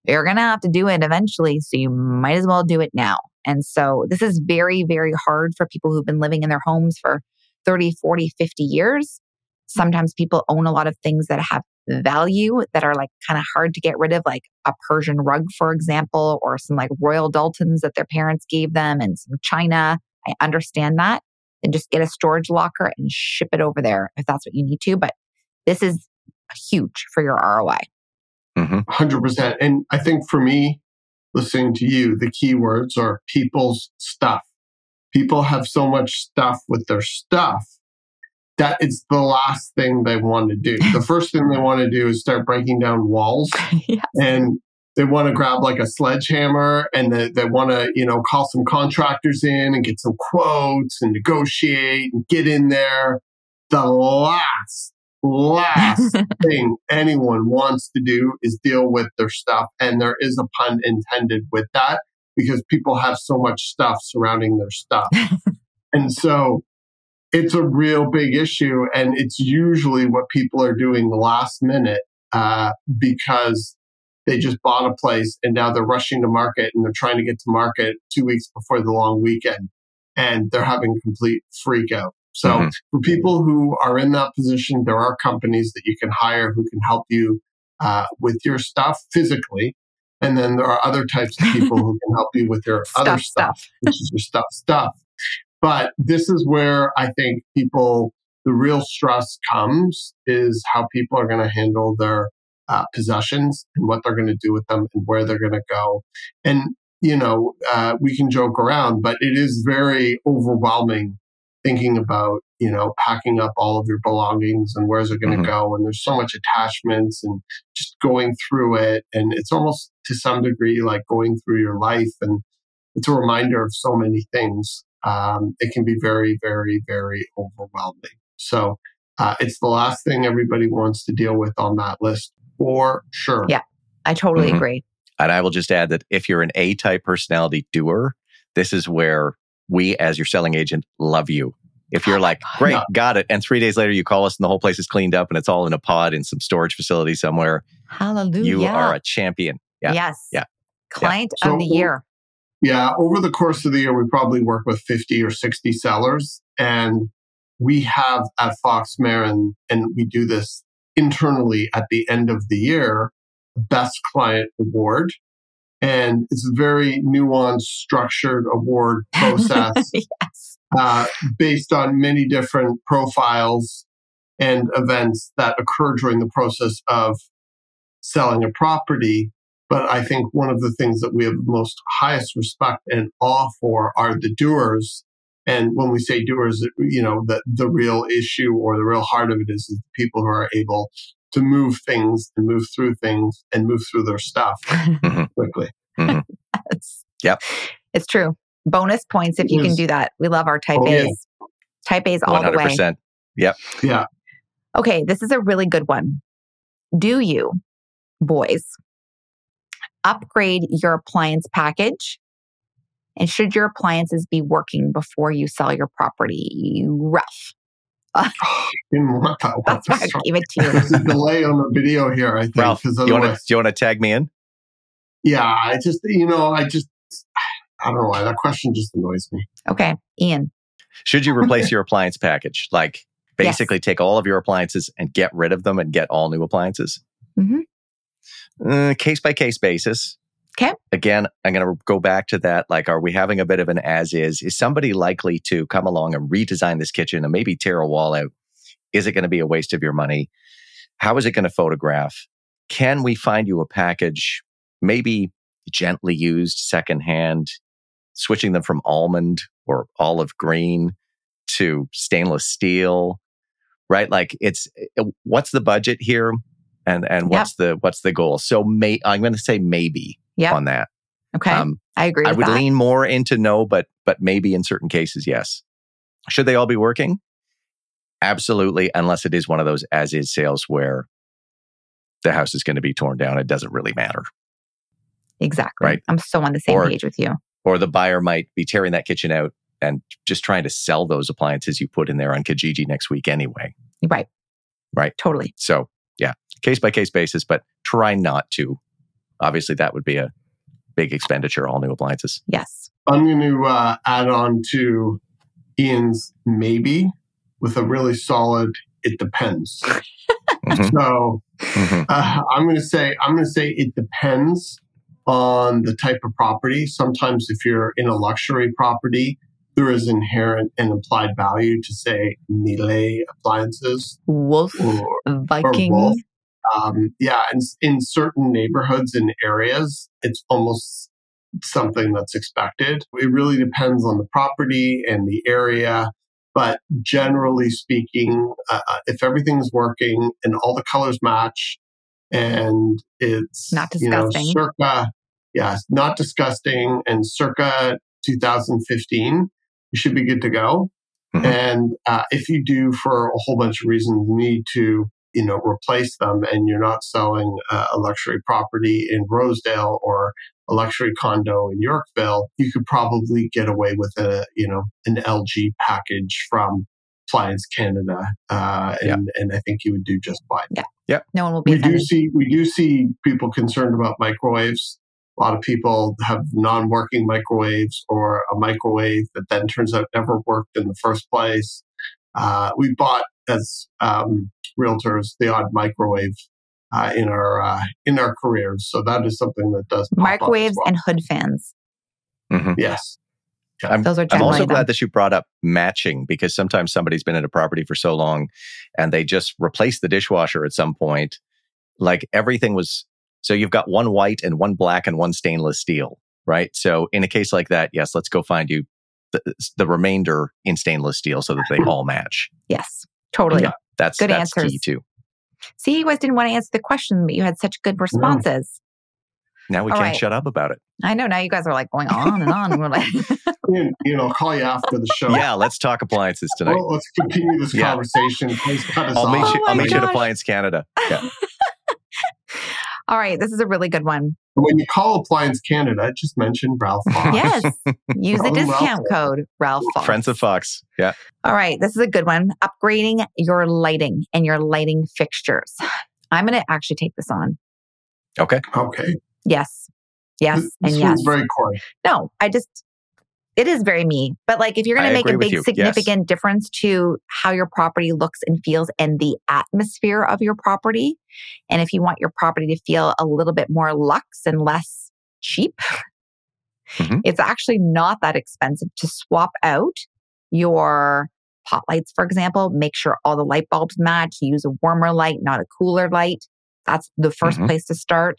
[SPEAKER 3] you're going to have to do it eventually. So you might as well do it now. And so this is very, very hard for people who've been living in their homes for 30, 40, 50 years. Sometimes people own a lot of things that have value that are like kind of hard to get rid of, like a Persian rug, for example, or some like Royal Doultons that their parents gave them and some china. I understand that. And just get a storage locker and ship it over there if that's what you need to. But this is huge for your ROI.
[SPEAKER 2] Mm-hmm. 100%. And I think for me, listening to you, the keywords are people's stuff. People have so much stuff with their stuff that it's the last thing they want to do. The first thing they want to do is start breaking down walls yes. and they want to grab like a sledgehammer and they, they want to, you know, call some contractors in and get some quotes and negotiate and get in there. The last last thing anyone wants to do is deal with their stuff. And there is a pun intended with that because people have so much stuff surrounding their stuff. and so it's a real big issue. And it's usually what people are doing last minute uh, because they just bought a place and now they're rushing to market and they're trying to get to market two weeks before the long weekend and they're having complete freak out. So mm-hmm. for people who are in that position, there are companies that you can hire who can help you uh, with your stuff physically. And then there are other types of people who can help you with your
[SPEAKER 3] stuff,
[SPEAKER 2] other stuff,
[SPEAKER 3] stuff,
[SPEAKER 2] which is your stuff stuff. But this is where I think people, the real stress comes is how people are going to handle their uh, possessions and what they're going to do with them and where they're going to go. And, you know, uh, we can joke around, but it is very overwhelming thinking about you know packing up all of your belongings and where's it going to mm-hmm. go. And there's so much attachments and just going through it. And it's almost to some degree like going through your life. And it's a reminder of so many things. Um, it can be very very very overwhelming. So uh, it's the last thing everybody wants to deal with on that list for sure
[SPEAKER 3] yeah i totally mm-hmm. agree
[SPEAKER 1] and i will just add that if you're an a type personality doer this is where we as your selling agent love you. If you're like, great, got it. And three days later you call us and the whole place is cleaned up and it's all in a pod in some storage facility somewhere.
[SPEAKER 3] Hallelujah.
[SPEAKER 1] You are a champion. Yeah.
[SPEAKER 3] Yes.
[SPEAKER 1] Yeah.
[SPEAKER 3] Client yeah. of so, the year.
[SPEAKER 2] Yeah. Over the course of the year, we probably work with 50 or 60 sellers. And we have at Fox Marin, and we do this internally at the end of the year, best client award and it's a very nuanced, structured award process yes. uh, based on many different profiles and events that occur during the process of selling a property. But I think one of the things that we have the most highest respect and awe for are the doers. And when we say doers, you know, the, the real issue or the real heart of it is, is the people who are able to move things and move through things and move through their stuff mm-hmm. quickly.
[SPEAKER 1] Mm-hmm. yes. Yep.
[SPEAKER 3] It's true. Bonus points if you can do that. We love our type oh, A's. Yeah. Type A's all 100%. the way.
[SPEAKER 1] Yep.
[SPEAKER 2] Yeah.
[SPEAKER 3] Okay, this is a really good one. Do you, boys, upgrade your appliance package? And should your appliances be working before you sell your property? Rough.
[SPEAKER 2] didn't want that
[SPEAKER 3] That's why I gave it to you.
[SPEAKER 2] There's a delay on the video here, I think.
[SPEAKER 1] Ralph, do you want to tag me in?
[SPEAKER 2] Yeah, I just, you know, I just, I don't know why that question just annoys me.
[SPEAKER 3] Okay, Ian.
[SPEAKER 1] Should you replace your appliance package? Like basically yes. take all of your appliances and get rid of them and get all new appliances? Mm-hmm. Uh, case by case basis.
[SPEAKER 3] Okay.
[SPEAKER 1] Again, I'm going to go back to that. Like, are we having a bit of an as is? Is somebody likely to come along and redesign this kitchen and maybe tear a wall out? Is it going to be a waste of your money? How is it going to photograph? Can we find you a package, maybe gently used secondhand, switching them from almond or olive green to stainless steel, right? Like it's eh, what's the budget here, and and what's yep. the what's the goal? So may I'm going to say maybe on that.
[SPEAKER 3] Okay. Um, I agree.
[SPEAKER 1] I would
[SPEAKER 3] that.
[SPEAKER 1] lean more into no, but but maybe in certain cases, yes. Should they all be working? Absolutely, unless it is one of those as is sales where the house is going to be torn down. It doesn't really matter.
[SPEAKER 3] Exactly. Right. I'm so on the same or, page with you.
[SPEAKER 1] Or the buyer might be tearing that kitchen out and just trying to sell those appliances you put in there on Kijiji next week anyway.
[SPEAKER 3] Right.
[SPEAKER 1] Right.
[SPEAKER 3] Totally.
[SPEAKER 1] So, yeah, case by case basis, but try not to obviously that would be a big expenditure, all new appliances.
[SPEAKER 3] Yes.
[SPEAKER 2] I'm going to uh, add on to Ian's maybe with a really solid it depends.
[SPEAKER 1] Mhm,
[SPEAKER 2] So
[SPEAKER 1] mhm.
[SPEAKER 2] uh, I'm going to say I'm going to say it depends on the type of property. Sometimes if you're in a luxury property, there is inherent and implied value to say Miele appliances
[SPEAKER 3] Wolf,
[SPEAKER 2] or
[SPEAKER 3] Viking.
[SPEAKER 2] wolf. Um, yeah, in, in certain neighborhoods and areas, it's almost something that's expected. It really depends on the property and the area. But generally speaking, uh, uh, if everything's working and all the colors match and it's
[SPEAKER 3] Not
[SPEAKER 2] you know,
[SPEAKER 3] disgusting.
[SPEAKER 2] circa, yeah, not disgusting and circa 2015, you should be good to go.
[SPEAKER 1] Mhm.
[SPEAKER 2] And uh, if you do, for a whole bunch of reasons, need to you know replace them, and you're not selling uh, a luxury property in Rosedale or a luxury condo in Yorkville, you could probably get away with a you know an LG package from Appliance Canada, uh, and and I think you would do just fine.
[SPEAKER 3] Yeah, No one will be
[SPEAKER 2] We do see we do see people concerned about microwaves. A lot of people have non-working microwaves or a microwave that then turns out never worked in the first place. Uh, we bought as um, realtors the odd microwave uh, in our uh, in our careers, so that is something that does pop up as
[SPEAKER 3] Microwaves
[SPEAKER 2] well.
[SPEAKER 3] and hood fans.
[SPEAKER 1] Mhm.
[SPEAKER 2] yes,
[SPEAKER 1] I'm,
[SPEAKER 3] Those are
[SPEAKER 1] I'm
[SPEAKER 3] generally
[SPEAKER 1] also
[SPEAKER 3] them.
[SPEAKER 1] glad that you brought up matching because sometimes somebody's been at a property for so long and they just replaced the dishwasher at some point. Like everything was, so you've got one white and one black and one stainless steel, right? So in a case like that, yes, let's go find you the, the remainder in stainless steel so that they all match.
[SPEAKER 3] Yes, totally.
[SPEAKER 2] Yeah.
[SPEAKER 1] That's,
[SPEAKER 3] Good
[SPEAKER 1] that's key too.
[SPEAKER 3] See, you guys didn't want to answer the question, but you had such good responses.
[SPEAKER 1] Now we
[SPEAKER 3] All
[SPEAKER 1] can't
[SPEAKER 3] right.
[SPEAKER 1] shut up about it.
[SPEAKER 3] I know now you guys are like going on and on. We're like,
[SPEAKER 2] you, you know, I'll call you after the show.
[SPEAKER 1] Yeah, let's talk appliances tonight.
[SPEAKER 2] Well, let's continue this
[SPEAKER 1] Yeah.
[SPEAKER 2] conversation. Please cut us
[SPEAKER 1] I'll
[SPEAKER 2] off.
[SPEAKER 1] meet you.
[SPEAKER 3] Oh
[SPEAKER 1] I'll
[SPEAKER 3] my
[SPEAKER 1] meet you at
[SPEAKER 3] gosh.
[SPEAKER 1] Appliance Canada. Yeah.
[SPEAKER 3] All right, this is a really good one.
[SPEAKER 2] When you call Appliance Canada, just mention Ralph Fox.
[SPEAKER 3] Yes, use the discount
[SPEAKER 2] Ralph.
[SPEAKER 3] code Ralph Fox.
[SPEAKER 1] Friends of Fox. Yeah.
[SPEAKER 3] All right, this is a good one. Upgrading your lighting and your lighting fixtures. I'm going to actually take this on.
[SPEAKER 1] Okay.
[SPEAKER 2] Okay.
[SPEAKER 3] Yes, yes,
[SPEAKER 2] This,
[SPEAKER 3] and
[SPEAKER 2] this
[SPEAKER 3] yes.
[SPEAKER 2] one's very core.
[SPEAKER 3] No, I just, it is very me. But like, if you're going to make a big
[SPEAKER 1] you. Yes.
[SPEAKER 3] significant difference to how your property looks and feels and the atmosphere of your property, and if you want your property to feel a little bit more luxe and less cheap,
[SPEAKER 1] Mhm.
[SPEAKER 3] it's actually not that expensive to swap out your pot lights, for example. Make sure all the light bulbs match. Use a warmer light, not a cooler light. That's the 1st
[SPEAKER 1] Mhm.
[SPEAKER 3] place to start.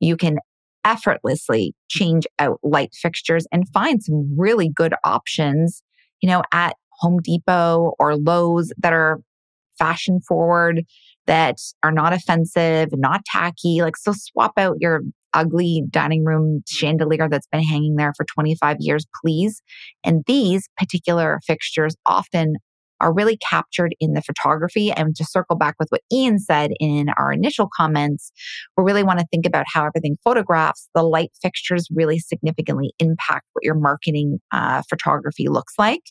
[SPEAKER 3] You can effortlessly change out light fixtures and find some really good options, you know, at Home Depot or Lowe's that are fashion forward, that are not offensive, not tacky. Like, so swap out your ugly dining room chandelier that's been hanging there for 25 years, please. And these particular fixtures often are really captured in the photography. And to circle back with what Ian said in our initial comments, we really want to think about how everything photographs. The light fixtures really significantly impact what your marketing uh, photography looks like.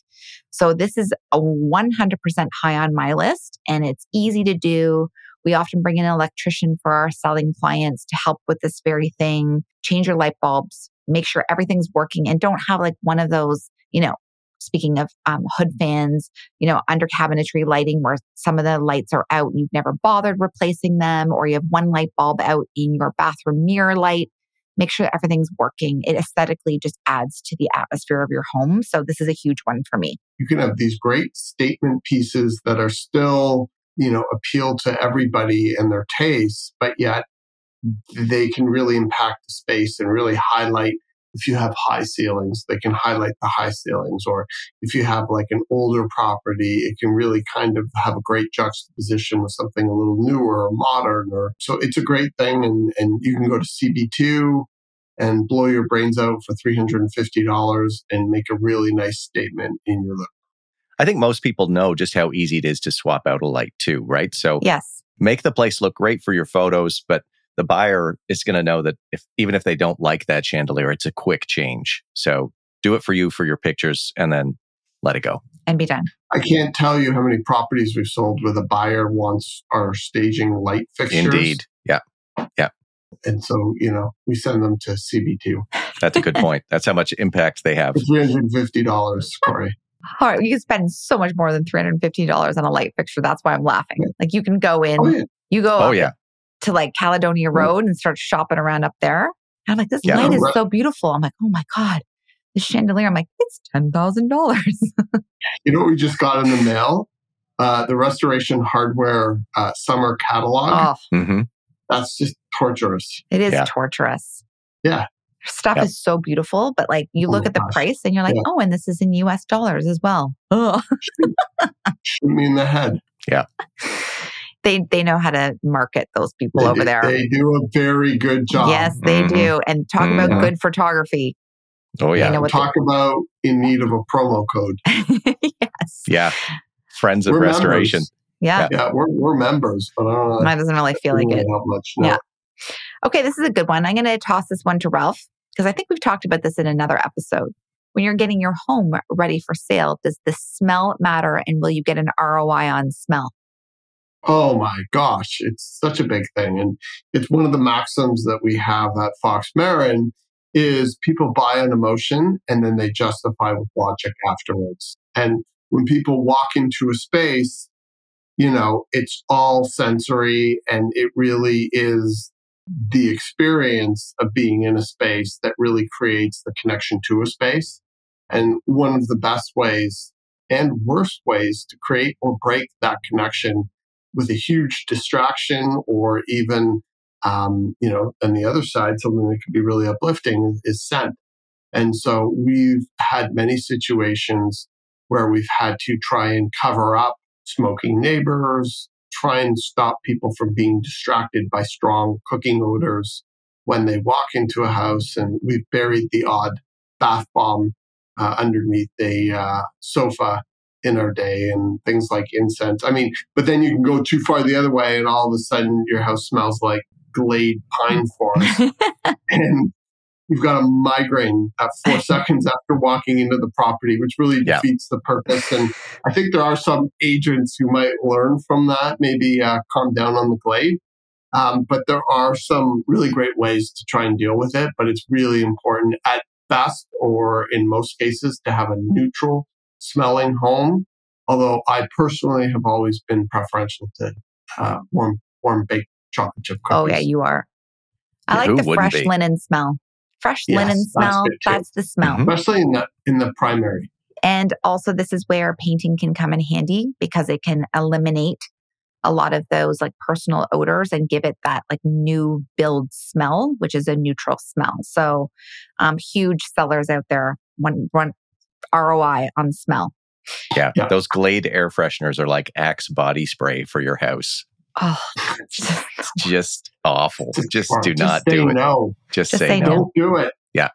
[SPEAKER 3] So this is a 100% high on my list, and it's easy to do. We often bring in an electrician for our selling clients to help with this very thing. Change your light bulbs, make sure everything's working, and don't have like one of those, you know, speaking of um, hood fans, you know, under cabinetry lighting where some of the lights are out and you've never bothered replacing them, or you have one light bulb out in your bathroom mirror light. Make sure everything's working. It aesthetically just adds to the atmosphere of your home. So, this is a huge one for me.
[SPEAKER 2] You can have these great statement pieces that are still, you know, appeal to everybody and their tastes, but yet they can really impact the space and really highlight. If you have high ceilings, they can highlight the high ceilings. Or if you have like an older property, it can really kind of have a great juxtaposition with something a little newer or modern. Or so it's a great thing. And, and you can go to CB2 and blow your brains out for $350 and make a really nice statement in your look.
[SPEAKER 1] I think most people know just how easy it is to swap out a light too, right? So
[SPEAKER 3] Yes.
[SPEAKER 1] make the place look great for your photos, but the buyer is going to know that if even if they don't like that chandelier, it's a quick change. So do it for you for your pictures and then let it go.
[SPEAKER 3] And be done.
[SPEAKER 2] I can't tell you how many properties we've sold where the buyer wants our staging light fixtures.
[SPEAKER 1] Indeed. Yeah. Yeah.
[SPEAKER 2] And so, you know, we send them to CB2
[SPEAKER 1] That's a good point. That's how much impact they have.
[SPEAKER 2] $350, Kori.
[SPEAKER 3] hard. You can spend so much more than $350 on a light fixture. That's why I'm laughing. Like you can go in,
[SPEAKER 2] Oh, yeah.
[SPEAKER 3] you go
[SPEAKER 1] Oh
[SPEAKER 3] up
[SPEAKER 1] yeah.
[SPEAKER 3] To like Caledonia Road and start shopping around up there. And I'm like, this
[SPEAKER 1] Yeah.
[SPEAKER 3] light is
[SPEAKER 2] Right.
[SPEAKER 3] so beautiful. I'm like, oh my God, the chandelier. I'm like, it's $10,000.
[SPEAKER 2] You know what we just got in the mail? Uh, the Restoration Hardware uh, summer catalog.
[SPEAKER 3] oh,
[SPEAKER 1] hmm
[SPEAKER 2] That's just torturous.
[SPEAKER 3] it is
[SPEAKER 1] Yeah.
[SPEAKER 3] torturous.
[SPEAKER 2] Yeah.
[SPEAKER 3] Stuff
[SPEAKER 1] Yep.
[SPEAKER 3] is so beautiful, but like you
[SPEAKER 2] Oh
[SPEAKER 3] look
[SPEAKER 2] my
[SPEAKER 3] at the
[SPEAKER 2] gosh.
[SPEAKER 3] price and you're like,
[SPEAKER 2] Yeah.
[SPEAKER 3] oh, and this is in US dollars as well. Ugh.
[SPEAKER 2] Shoot me in the head.
[SPEAKER 3] They they know how to market those people
[SPEAKER 2] They
[SPEAKER 3] over
[SPEAKER 2] do-
[SPEAKER 3] there.
[SPEAKER 2] They do a very good job.
[SPEAKER 3] Yes, they
[SPEAKER 1] Mhm.
[SPEAKER 3] do. And talk about
[SPEAKER 2] Mhm.
[SPEAKER 3] good photography.
[SPEAKER 1] Oh
[SPEAKER 3] They
[SPEAKER 1] yeah.
[SPEAKER 3] know what
[SPEAKER 2] Talk about in need of a promo code.
[SPEAKER 3] yes.
[SPEAKER 1] Yeah. Friends of
[SPEAKER 2] We're
[SPEAKER 1] Restoration.
[SPEAKER 2] members.
[SPEAKER 3] Yeah.
[SPEAKER 2] Yeah, we're, we're members, but I don't know.
[SPEAKER 3] That doesn't really feel like
[SPEAKER 2] really
[SPEAKER 3] it.
[SPEAKER 2] help much. No.
[SPEAKER 3] Yeah. Okay, this is a good one. I'm going to toss this one to Ralph because I think we've talked about this in another episode. When you're getting your home ready for sale, does the smell matter and will you get an ROI on smell?
[SPEAKER 2] Oh my gosh, it's such a big thing. And it's one of the maxims that we have at Fox Marin is people buy an emotion and then they justify with logic afterwards. And when people walk into a space, you know, it's all sensory and it really is the experience of being in a space that really creates the connection to a space. And one of the best ways and worst ways to create or break that connection with a huge distraction or even um, you know on the other side something that could be really uplifting is, is scent. And so we've had many situations where we've had to try and cover up smoking neighbors try and stop people from being distracted by strong cooking odors when they walk into a house and we've buried the odd bath bomb uh, underneath a uh, sofa in our day and things like incense. I mean, but then you can go too far the other way and all of a sudden your house smells like glade pine forest and you've got a migraine at four seconds after walking into the property, which really
[SPEAKER 1] Yeah.
[SPEAKER 2] defeats the purpose. And I think there are some agents who might learn from that, maybe uh, calm down on the glade. Um, but there are some really great ways to try and deal with it. But it's really important at best, or in most cases, to have a neutral smelling home. Although I personally have always been preferential to uh, warm, warm baked chocolate chip cookies.
[SPEAKER 3] Oh, yeah, you are. I
[SPEAKER 1] Yeah,
[SPEAKER 3] like the fresh
[SPEAKER 1] be?
[SPEAKER 3] linen smell. Fresh
[SPEAKER 2] Yes,
[SPEAKER 3] linen smell,
[SPEAKER 2] good too.
[SPEAKER 3] that's the smell.
[SPEAKER 1] Mhm.
[SPEAKER 2] especially in the in the primary.
[SPEAKER 3] And also, this is where painting can come in handy because it can eliminate a lot of those like personal odors and give it that like new build smell, which is a neutral smell. So, um, huge sellers out there One, want ROI on smell.
[SPEAKER 1] Yeah.
[SPEAKER 2] Yeah.
[SPEAKER 1] Those Glade air fresheners are like Axe body spray for your house.
[SPEAKER 3] Oh,
[SPEAKER 1] It's just awful. Just
[SPEAKER 2] Or
[SPEAKER 1] do not
[SPEAKER 2] say
[SPEAKER 1] do it.
[SPEAKER 2] No,
[SPEAKER 1] Just,
[SPEAKER 3] Just
[SPEAKER 1] say,
[SPEAKER 3] say
[SPEAKER 1] no.
[SPEAKER 3] no.
[SPEAKER 2] don't do it. Yeah.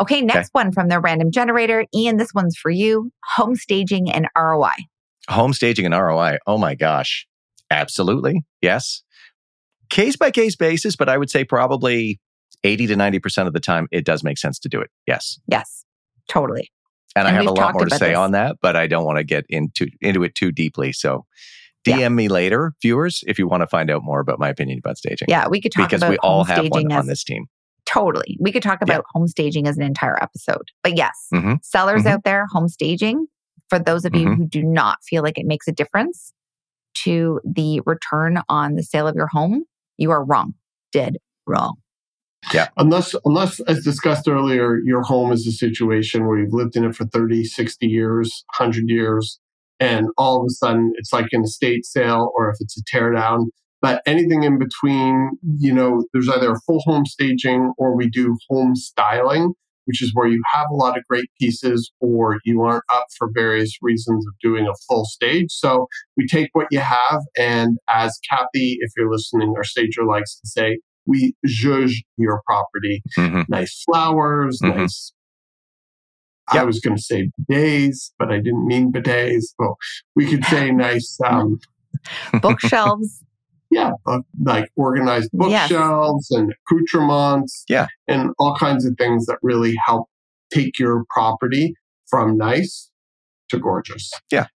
[SPEAKER 3] Okay. Next one from the random generator. Ian, this one's for you. Home staging and ROI.
[SPEAKER 1] Home staging and ROI. Oh my gosh. Absolutely. Yes. Case by case basis, but I would say probably 80 to 90% of the time it does make sense to do it. Yes.
[SPEAKER 3] Yes, totally.
[SPEAKER 1] And,
[SPEAKER 3] And
[SPEAKER 1] I have a lot more to say
[SPEAKER 3] this.
[SPEAKER 1] on that, but I don't want to get into into it too deeply. So DM
[SPEAKER 3] Yeah.
[SPEAKER 1] me later, viewers, if you want to find out more about my opinion about staging.
[SPEAKER 3] Yeah, we could talk
[SPEAKER 1] because
[SPEAKER 3] about
[SPEAKER 1] we all have
[SPEAKER 3] staging
[SPEAKER 1] one
[SPEAKER 3] as
[SPEAKER 1] on this team.
[SPEAKER 3] Totally. We could talk
[SPEAKER 1] Yeah.
[SPEAKER 3] about home staging as an entire episode. But yes,
[SPEAKER 1] Mhm.
[SPEAKER 3] sellers
[SPEAKER 1] Mhm.
[SPEAKER 3] out there, home staging, for those of you
[SPEAKER 1] Mhm.
[SPEAKER 3] who do not feel like it makes a difference to the return on the sale of your home, you are wrong. Dead wrong.
[SPEAKER 2] Unless, unless, as discussed earlier, your home is a situation where you've lived in it for 30, 60 years, 100 years, and all of a sudden it's like an estate sale or if it's a tear down. But anything in between, you know, there's either a full home staging or we do home styling, which is where you have a lot of great pieces or you aren't up for various reasons of doing a full stage. So we take what you have. And as Kathy, if you're listening, our stager likes to say, we judge your property.
[SPEAKER 1] Mhm.
[SPEAKER 2] Nice flowers,
[SPEAKER 1] Mhm.
[SPEAKER 2] nice. I was going to say bidets, but I didn't mean bidets. But we could say nice, um,
[SPEAKER 3] Bookshelves.
[SPEAKER 2] yeah, uh, like organized
[SPEAKER 3] Yes.
[SPEAKER 2] bookshelves and accoutrements.
[SPEAKER 1] Yeah.
[SPEAKER 2] And all kinds of things that really help take your property from nice to gorgeous.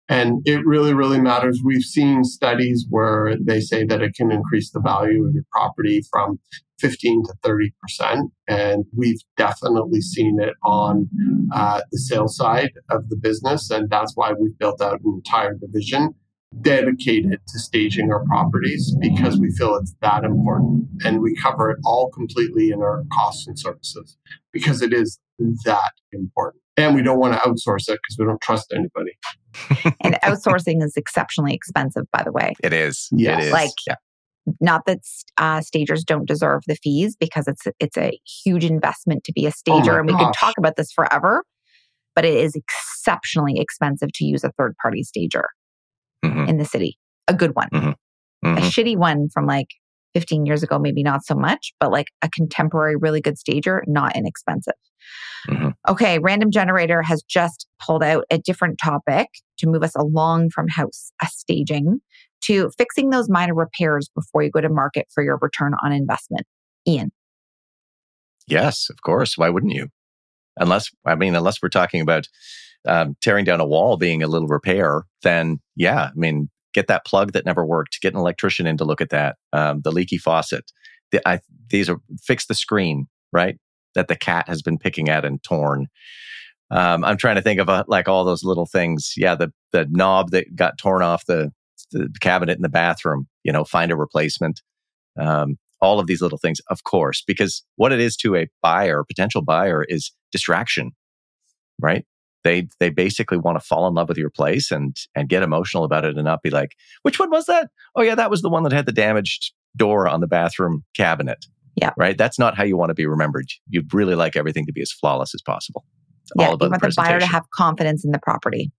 [SPEAKER 2] And it really, really matters. We've seen studies where they say that it can increase the value of your property from 15 to 30%. And we've definitely seen it on uh, the sales side of the business. And that's why we've built out an entire division dedicated to staging our properties because we feel it's that important. And we cover it all completely in our costs and services because it is that important. And we don't want to outsource it because we don't trust anybody.
[SPEAKER 3] and outsourcing is exceptionally expensive, by the way.
[SPEAKER 1] It is.
[SPEAKER 2] Yes.
[SPEAKER 1] It is.
[SPEAKER 3] Like,
[SPEAKER 1] yeah.
[SPEAKER 3] Not that uh, stagers don't deserve the fees because it's it's a huge investment to be a stager,
[SPEAKER 2] my
[SPEAKER 3] and we could talk about this forever. But it is exceptionally expensive to use a third party stager
[SPEAKER 1] Mhm.
[SPEAKER 3] in the city. A good one, a
[SPEAKER 1] Mhm.
[SPEAKER 3] shitty one from like 15 years ago, maybe not so much, but like a contemporary, really good stager, not inexpensive.
[SPEAKER 1] Mhm.
[SPEAKER 3] Okay, random generator has just pulled out a different topic to move us along from house a staging to fixing those minor repairs before you go to market for your return on investment. Ian,
[SPEAKER 1] Yes, of course. Why wouldn't you? Unless, I mean, unless we're talking about um, tearing down a wall being a little repair, then yeah, I mean, get that plug that never worked, get an electrician in to look at that, um, the leaky faucet. The, I, these are fix the screen, right? That the cat has been picking at and torn. Um, I'm trying to think of uh like all those little things. Yeah, the the knob that got torn off the, the cabinet in the bathroom. You know, find a replacement. Um, all of these little things, of course, because what it is to a buyer, potential buyer, is distraction, right? They they basically want to fall in love with your place and and get emotional about it and not be like, which one was that? Oh yeah, that was the one that had the damaged door on the bathroom cabinet.
[SPEAKER 3] Yeah.
[SPEAKER 1] Right. That's not how you want to be remembered. You'd really like everything to be as flawless as possible. It's
[SPEAKER 3] yeah,
[SPEAKER 1] all
[SPEAKER 3] you want
[SPEAKER 1] the
[SPEAKER 3] the buyer to have confidence in the property.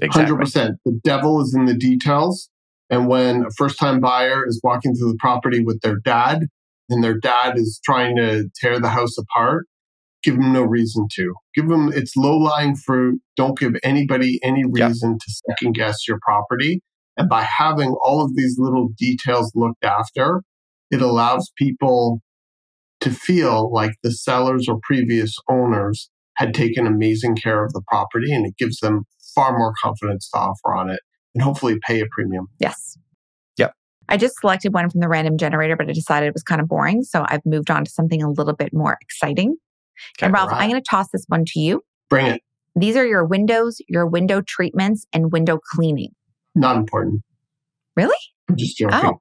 [SPEAKER 1] exactly.
[SPEAKER 2] 100%. The devil is in the details. And when a first time buyer is walking through the property with their dad and their dad is trying to tear the house apart, give them no reason to. Give them, it's low lying fruit. Don't give anybody any
[SPEAKER 1] Yeah.
[SPEAKER 2] reason to second guess your property. And by having all of these little details looked after, it allows people to feel like the sellers or previous owners had taken amazing care of the property and it gives them far more confidence to offer on it and hopefully pay a premium.
[SPEAKER 3] Yes.
[SPEAKER 1] Yep.
[SPEAKER 3] I just selected one from the random generator, but I decided it was kind of boring. So I've moved on to something a little bit more exciting. And Ralph,
[SPEAKER 2] right.
[SPEAKER 3] I'm going to toss this one to you.
[SPEAKER 2] Bring it.
[SPEAKER 3] These are your windows, your window treatments, and window cleaning.
[SPEAKER 2] Not important.
[SPEAKER 3] Really?
[SPEAKER 2] I'm just joking.
[SPEAKER 3] Oh.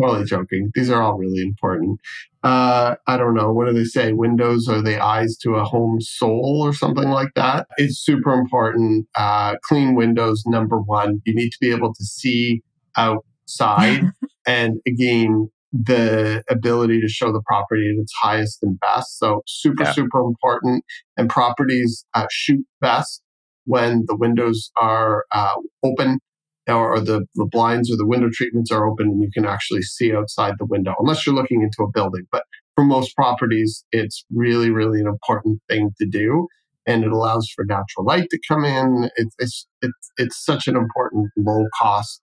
[SPEAKER 2] Totally joking. These are all really important. Uh, I don't know. What do they say? Windows are the eyes to a home soul or something like that. It's super important. Uh, clean windows, number one. You need to be able to see outside. and again, the ability to show the property at its highest and best. So super,
[SPEAKER 1] Yeah.
[SPEAKER 2] super important. And properties uh, shoot best when the windows are uh, open or, or the, the blinds or the window treatments are open and you can actually see outside the window, unless you're looking into a building. But for most properties, it's really, really an important thing to do. And it allows for natural light to come in. It's, it's, it's, it's such an important low cost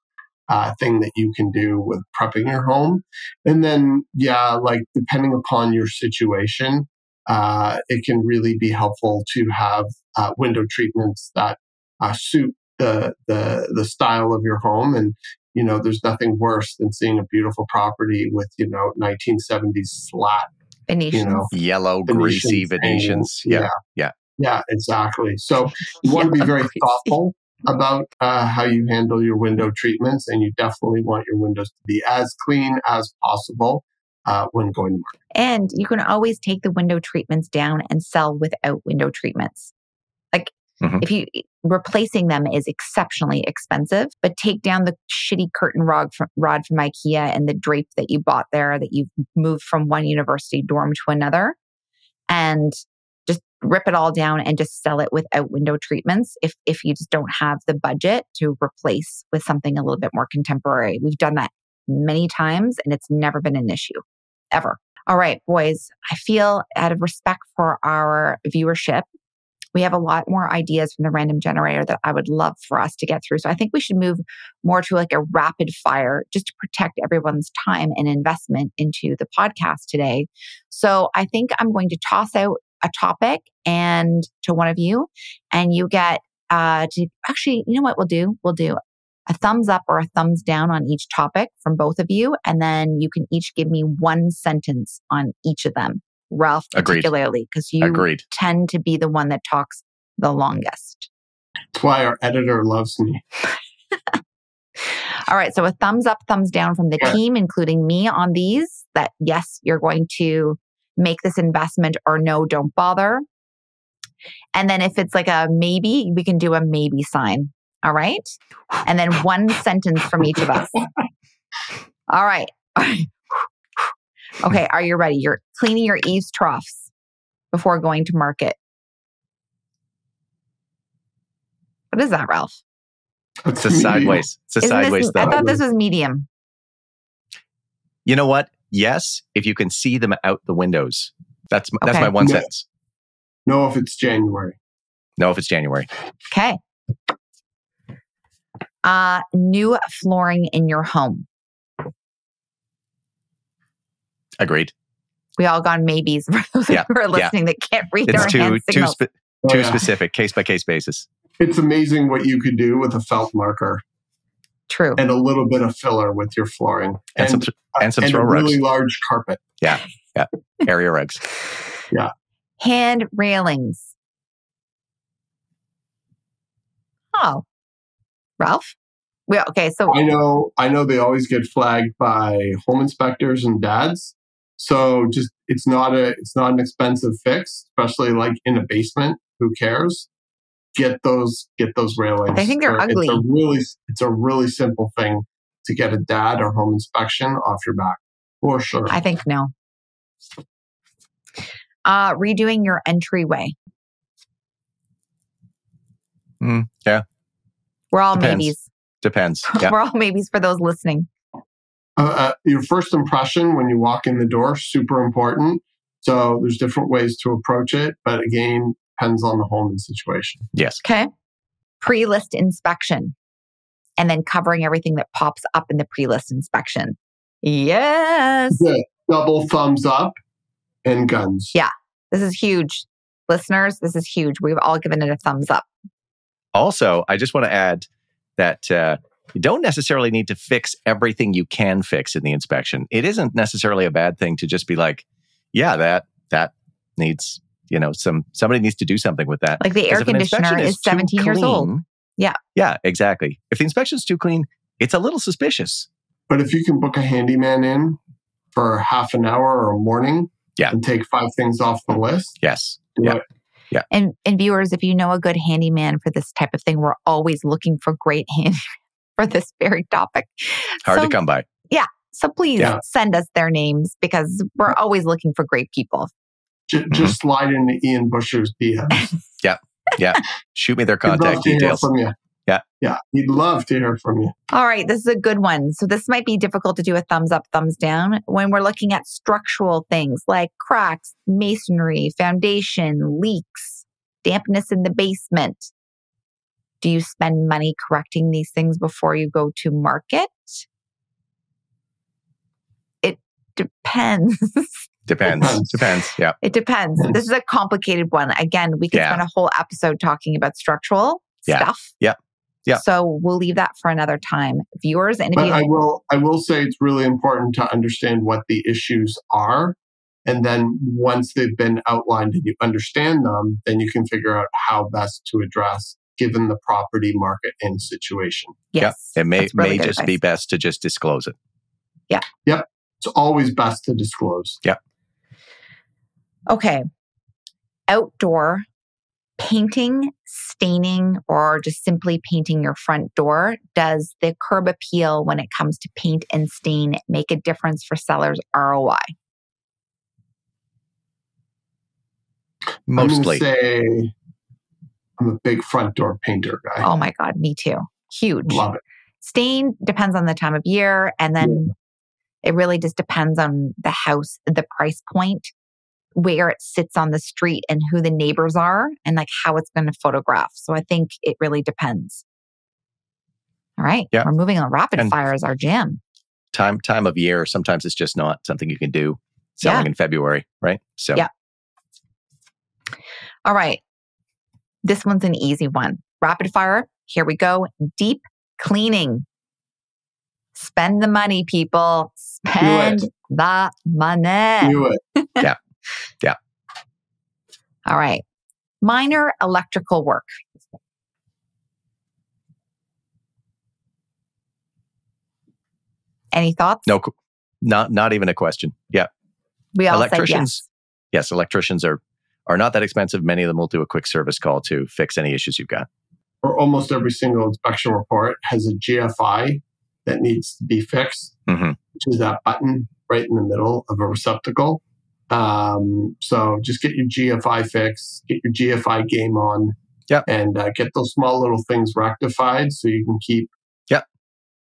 [SPEAKER 2] uh, thing that you can do with prepping your home. And then, yeah, like depending upon your situation, uh, it can really be helpful to have uh, window treatments that uh, suit the, the the style of your home. And you know, there's nothing worse than seeing a beautiful property with you know 1970s slat,
[SPEAKER 3] Venetians.
[SPEAKER 2] you know,
[SPEAKER 1] Yellow, greasy
[SPEAKER 2] Venetians
[SPEAKER 1] Venetians.
[SPEAKER 2] hanging.
[SPEAKER 1] Yeah.
[SPEAKER 2] yeah, yeah, exactly. So you want to be very
[SPEAKER 3] greasy.
[SPEAKER 2] thoughtful about uh, how you handle your window treatments, and you definitely want your windows to be as clean as possible uh, when going to market.
[SPEAKER 3] And you can always take the window treatments down and sell without window treatments. Like
[SPEAKER 1] Mhm.
[SPEAKER 3] if you replacing them is exceptionally expensive, but take down the shitty curtain rod from, rod from IKEA and the drape that you bought there that you've moved from one university dorm to another and just rip it all down and just sell it without window treatments if if you just don't have the budget to replace with something a little bit more contemporary. We've done that many times and it's never been an issue ever. All right, boys, I feel out of respect for our viewership, we have a lot more ideas from the random generator that I would love for us to get through. So I think we should move more to like a rapid fire just to protect everyone's time and investment into the podcast today. So I think I'm going to toss out a topic and to one of you and you get uh, to actually, you know what we'll do? We'll do a thumbs up or a thumbs down on each topic from both of you. And then you can each give me one sentence on each of them. Ralph,
[SPEAKER 1] Agreed.
[SPEAKER 3] particularly, because you
[SPEAKER 1] Agreed.
[SPEAKER 3] tend to be the one that talks the longest.
[SPEAKER 2] That's why our editor loves me.
[SPEAKER 3] All right. So a thumbs up, thumbs down from the
[SPEAKER 2] Yeah.
[SPEAKER 3] team, including me on these that yes, you're going to make this investment or no, don't bother. And then if it's like a maybe, we can do a maybe sign. All right. And then one sentence from each of us. All right. Okay. Are you ready? You're cleaning your eaves troughs before going to market. What is that, Ralph?
[SPEAKER 1] It's a sideways. It's a
[SPEAKER 3] Isn't
[SPEAKER 1] sideways
[SPEAKER 3] this, I thought this was medium.
[SPEAKER 1] You know what? Yes, if you can see them out the windows. That's that's
[SPEAKER 3] Okay.
[SPEAKER 1] my one
[SPEAKER 2] No.
[SPEAKER 1] sentence.
[SPEAKER 2] No, if it's January.
[SPEAKER 1] No, if it's January.
[SPEAKER 3] Okay. Uh, new flooring in your home.
[SPEAKER 1] Agreed.
[SPEAKER 3] We all gone maybes for those
[SPEAKER 1] Yeah,
[SPEAKER 3] who are
[SPEAKER 1] yeah.
[SPEAKER 3] listening that can't read
[SPEAKER 1] It's
[SPEAKER 3] our
[SPEAKER 1] too
[SPEAKER 3] hand
[SPEAKER 1] too
[SPEAKER 3] signals.
[SPEAKER 1] spe-
[SPEAKER 2] Oh,
[SPEAKER 1] too
[SPEAKER 2] yeah.
[SPEAKER 1] specific, case by case basis.
[SPEAKER 2] It's amazing what you could do with a felt marker
[SPEAKER 3] True.
[SPEAKER 2] and a little bit of filler with your flooring
[SPEAKER 1] And, some and some
[SPEAKER 2] and
[SPEAKER 1] throw
[SPEAKER 2] a
[SPEAKER 1] rugs,
[SPEAKER 2] really large carpet. Yeah. Yeah.
[SPEAKER 1] Area rugs. Yeah.
[SPEAKER 3] Hand railings. Oh, Ralph. Well, okay. So
[SPEAKER 2] I know, I know they always get flagged by home inspectors and dads. So just it's not a it's not an expensive fix, especially like in a basement. Who cares? Get those get those railings.
[SPEAKER 3] I think they're
[SPEAKER 2] It's
[SPEAKER 3] ugly.
[SPEAKER 2] a really it's a really simple thing to get a dad or home inspection off your back for sure.
[SPEAKER 3] I think no. Uh, redoing your entryway.
[SPEAKER 1] Mm, yeah,
[SPEAKER 3] We're all
[SPEAKER 1] Depends.
[SPEAKER 3] maybes.
[SPEAKER 1] depends. Yeah.
[SPEAKER 3] We're all maybes for those listening.
[SPEAKER 2] uh, uh, your first impression when you walk in the door super important so there's different ways to approach it but again depends on the home and situation
[SPEAKER 1] Yes.
[SPEAKER 3] Okay. Pre list inspection and then covering everything that pops up in the pre list inspection. Yes.
[SPEAKER 2] Good. double thumbs up and guns
[SPEAKER 3] Yeah. This is huge. Listeners, this is huge. We've all given it a thumbs up.
[SPEAKER 1] Also, I just want to add that uh, you don't necessarily need to fix everything you can fix in the inspection. It isn't necessarily a bad thing to just be like, yeah, that that needs, you know, some somebody needs to do something with that.
[SPEAKER 3] Like the air
[SPEAKER 1] if an inspection
[SPEAKER 3] conditioner is
[SPEAKER 1] too
[SPEAKER 3] 17 years old. Yeah.
[SPEAKER 1] Yeah, exactly. If the inspection's too clean, it's a little suspicious.
[SPEAKER 2] but if you can book a handyman in for half an hour or a morning
[SPEAKER 1] Yeah.
[SPEAKER 2] and take five things off the list
[SPEAKER 1] Yes.
[SPEAKER 2] do
[SPEAKER 1] Yeah.
[SPEAKER 2] it.
[SPEAKER 3] And and viewers, if you know a good handyman for this type of thing, we're always looking for great hand for this very topic.
[SPEAKER 1] Hard
[SPEAKER 3] so,
[SPEAKER 1] to come by. Yeah.
[SPEAKER 3] So please
[SPEAKER 2] Yeah.
[SPEAKER 3] send us their names because we're always looking for great people.
[SPEAKER 2] J-
[SPEAKER 1] Mm-hmm.
[SPEAKER 2] just slide into ian busher's dms yeah. Yeah.
[SPEAKER 1] Shoot me their
[SPEAKER 2] He'd love
[SPEAKER 1] contact
[SPEAKER 2] to hear
[SPEAKER 1] details.
[SPEAKER 2] from you
[SPEAKER 1] Yeah.
[SPEAKER 2] yeah he'd love to hear from you
[SPEAKER 3] All right, this is a good one. So this might be difficult to do a thumbs up, thumbs down when we're looking at structural things like cracks, masonry, foundation, leaks, dampness in the basement. Do you spend money correcting these things before you go to market? It depends.
[SPEAKER 1] Depends.
[SPEAKER 2] Depends.
[SPEAKER 1] Depends. Yeah.
[SPEAKER 3] it depends. Mm-hmm. This is a complicated one. Again, we could
[SPEAKER 1] Yeah.
[SPEAKER 3] spend a whole episode talking about structural
[SPEAKER 1] Yeah.
[SPEAKER 3] stuff.
[SPEAKER 1] Yeah. Yeah.
[SPEAKER 3] So we'll leave that for another time. Viewers, and if
[SPEAKER 2] But
[SPEAKER 3] you
[SPEAKER 2] I will I will say it's really important to understand what the issues are. And then once they've been outlined and you understand them, then you can figure out how best to address given the property market and situation.
[SPEAKER 3] yes,
[SPEAKER 1] It may
[SPEAKER 3] really
[SPEAKER 1] may
[SPEAKER 3] good
[SPEAKER 1] just be best to just disclose it. Yeah. Yep.
[SPEAKER 2] It's always best to disclose.
[SPEAKER 3] Okay. Outdoor painting, staining, or just simply painting your front door. Does the curb appeal when it comes to paint and stain make a difference for sellers' ROI?
[SPEAKER 1] Mostly.
[SPEAKER 2] I'm say I'm a big front door painter guy.
[SPEAKER 3] Oh my God, me too. Huge.
[SPEAKER 2] Love it.
[SPEAKER 3] Stain depends on the time of year. And then it really just depends on the house, the price point, where it sits on the street, and who the neighbors are, and like how it's going to photograph. So I think it really depends. All right.
[SPEAKER 1] Yeah.
[SPEAKER 3] We're moving on. Rapid
[SPEAKER 1] And-
[SPEAKER 3] fire is our jam.
[SPEAKER 1] time time of year sometimes it's just not something you can do selling in february right so
[SPEAKER 3] Yeah. All right. This one's an easy one. rapid fire. Here we go. Deep cleaning. Spend the money, people. Spend the money.
[SPEAKER 2] Do it.
[SPEAKER 3] All right. Minor electrical work. Any thoughts?
[SPEAKER 1] No, not not even a question. Yeah,
[SPEAKER 3] We all said
[SPEAKER 1] electricians-
[SPEAKER 3] yes.
[SPEAKER 1] yes, electricians are are not that expensive. Many of them will do a quick service call to fix any issues you've got.
[SPEAKER 2] Or almost every single inspection report has a GFI that needs to be fixed,
[SPEAKER 1] hmm
[SPEAKER 2] which is that button right in the middle of a receptacle. Um, so just get your GFI fixed, get your GFI game on,
[SPEAKER 1] Yep.
[SPEAKER 2] and uh, get those small little things rectified so you can keep.
[SPEAKER 1] Yep.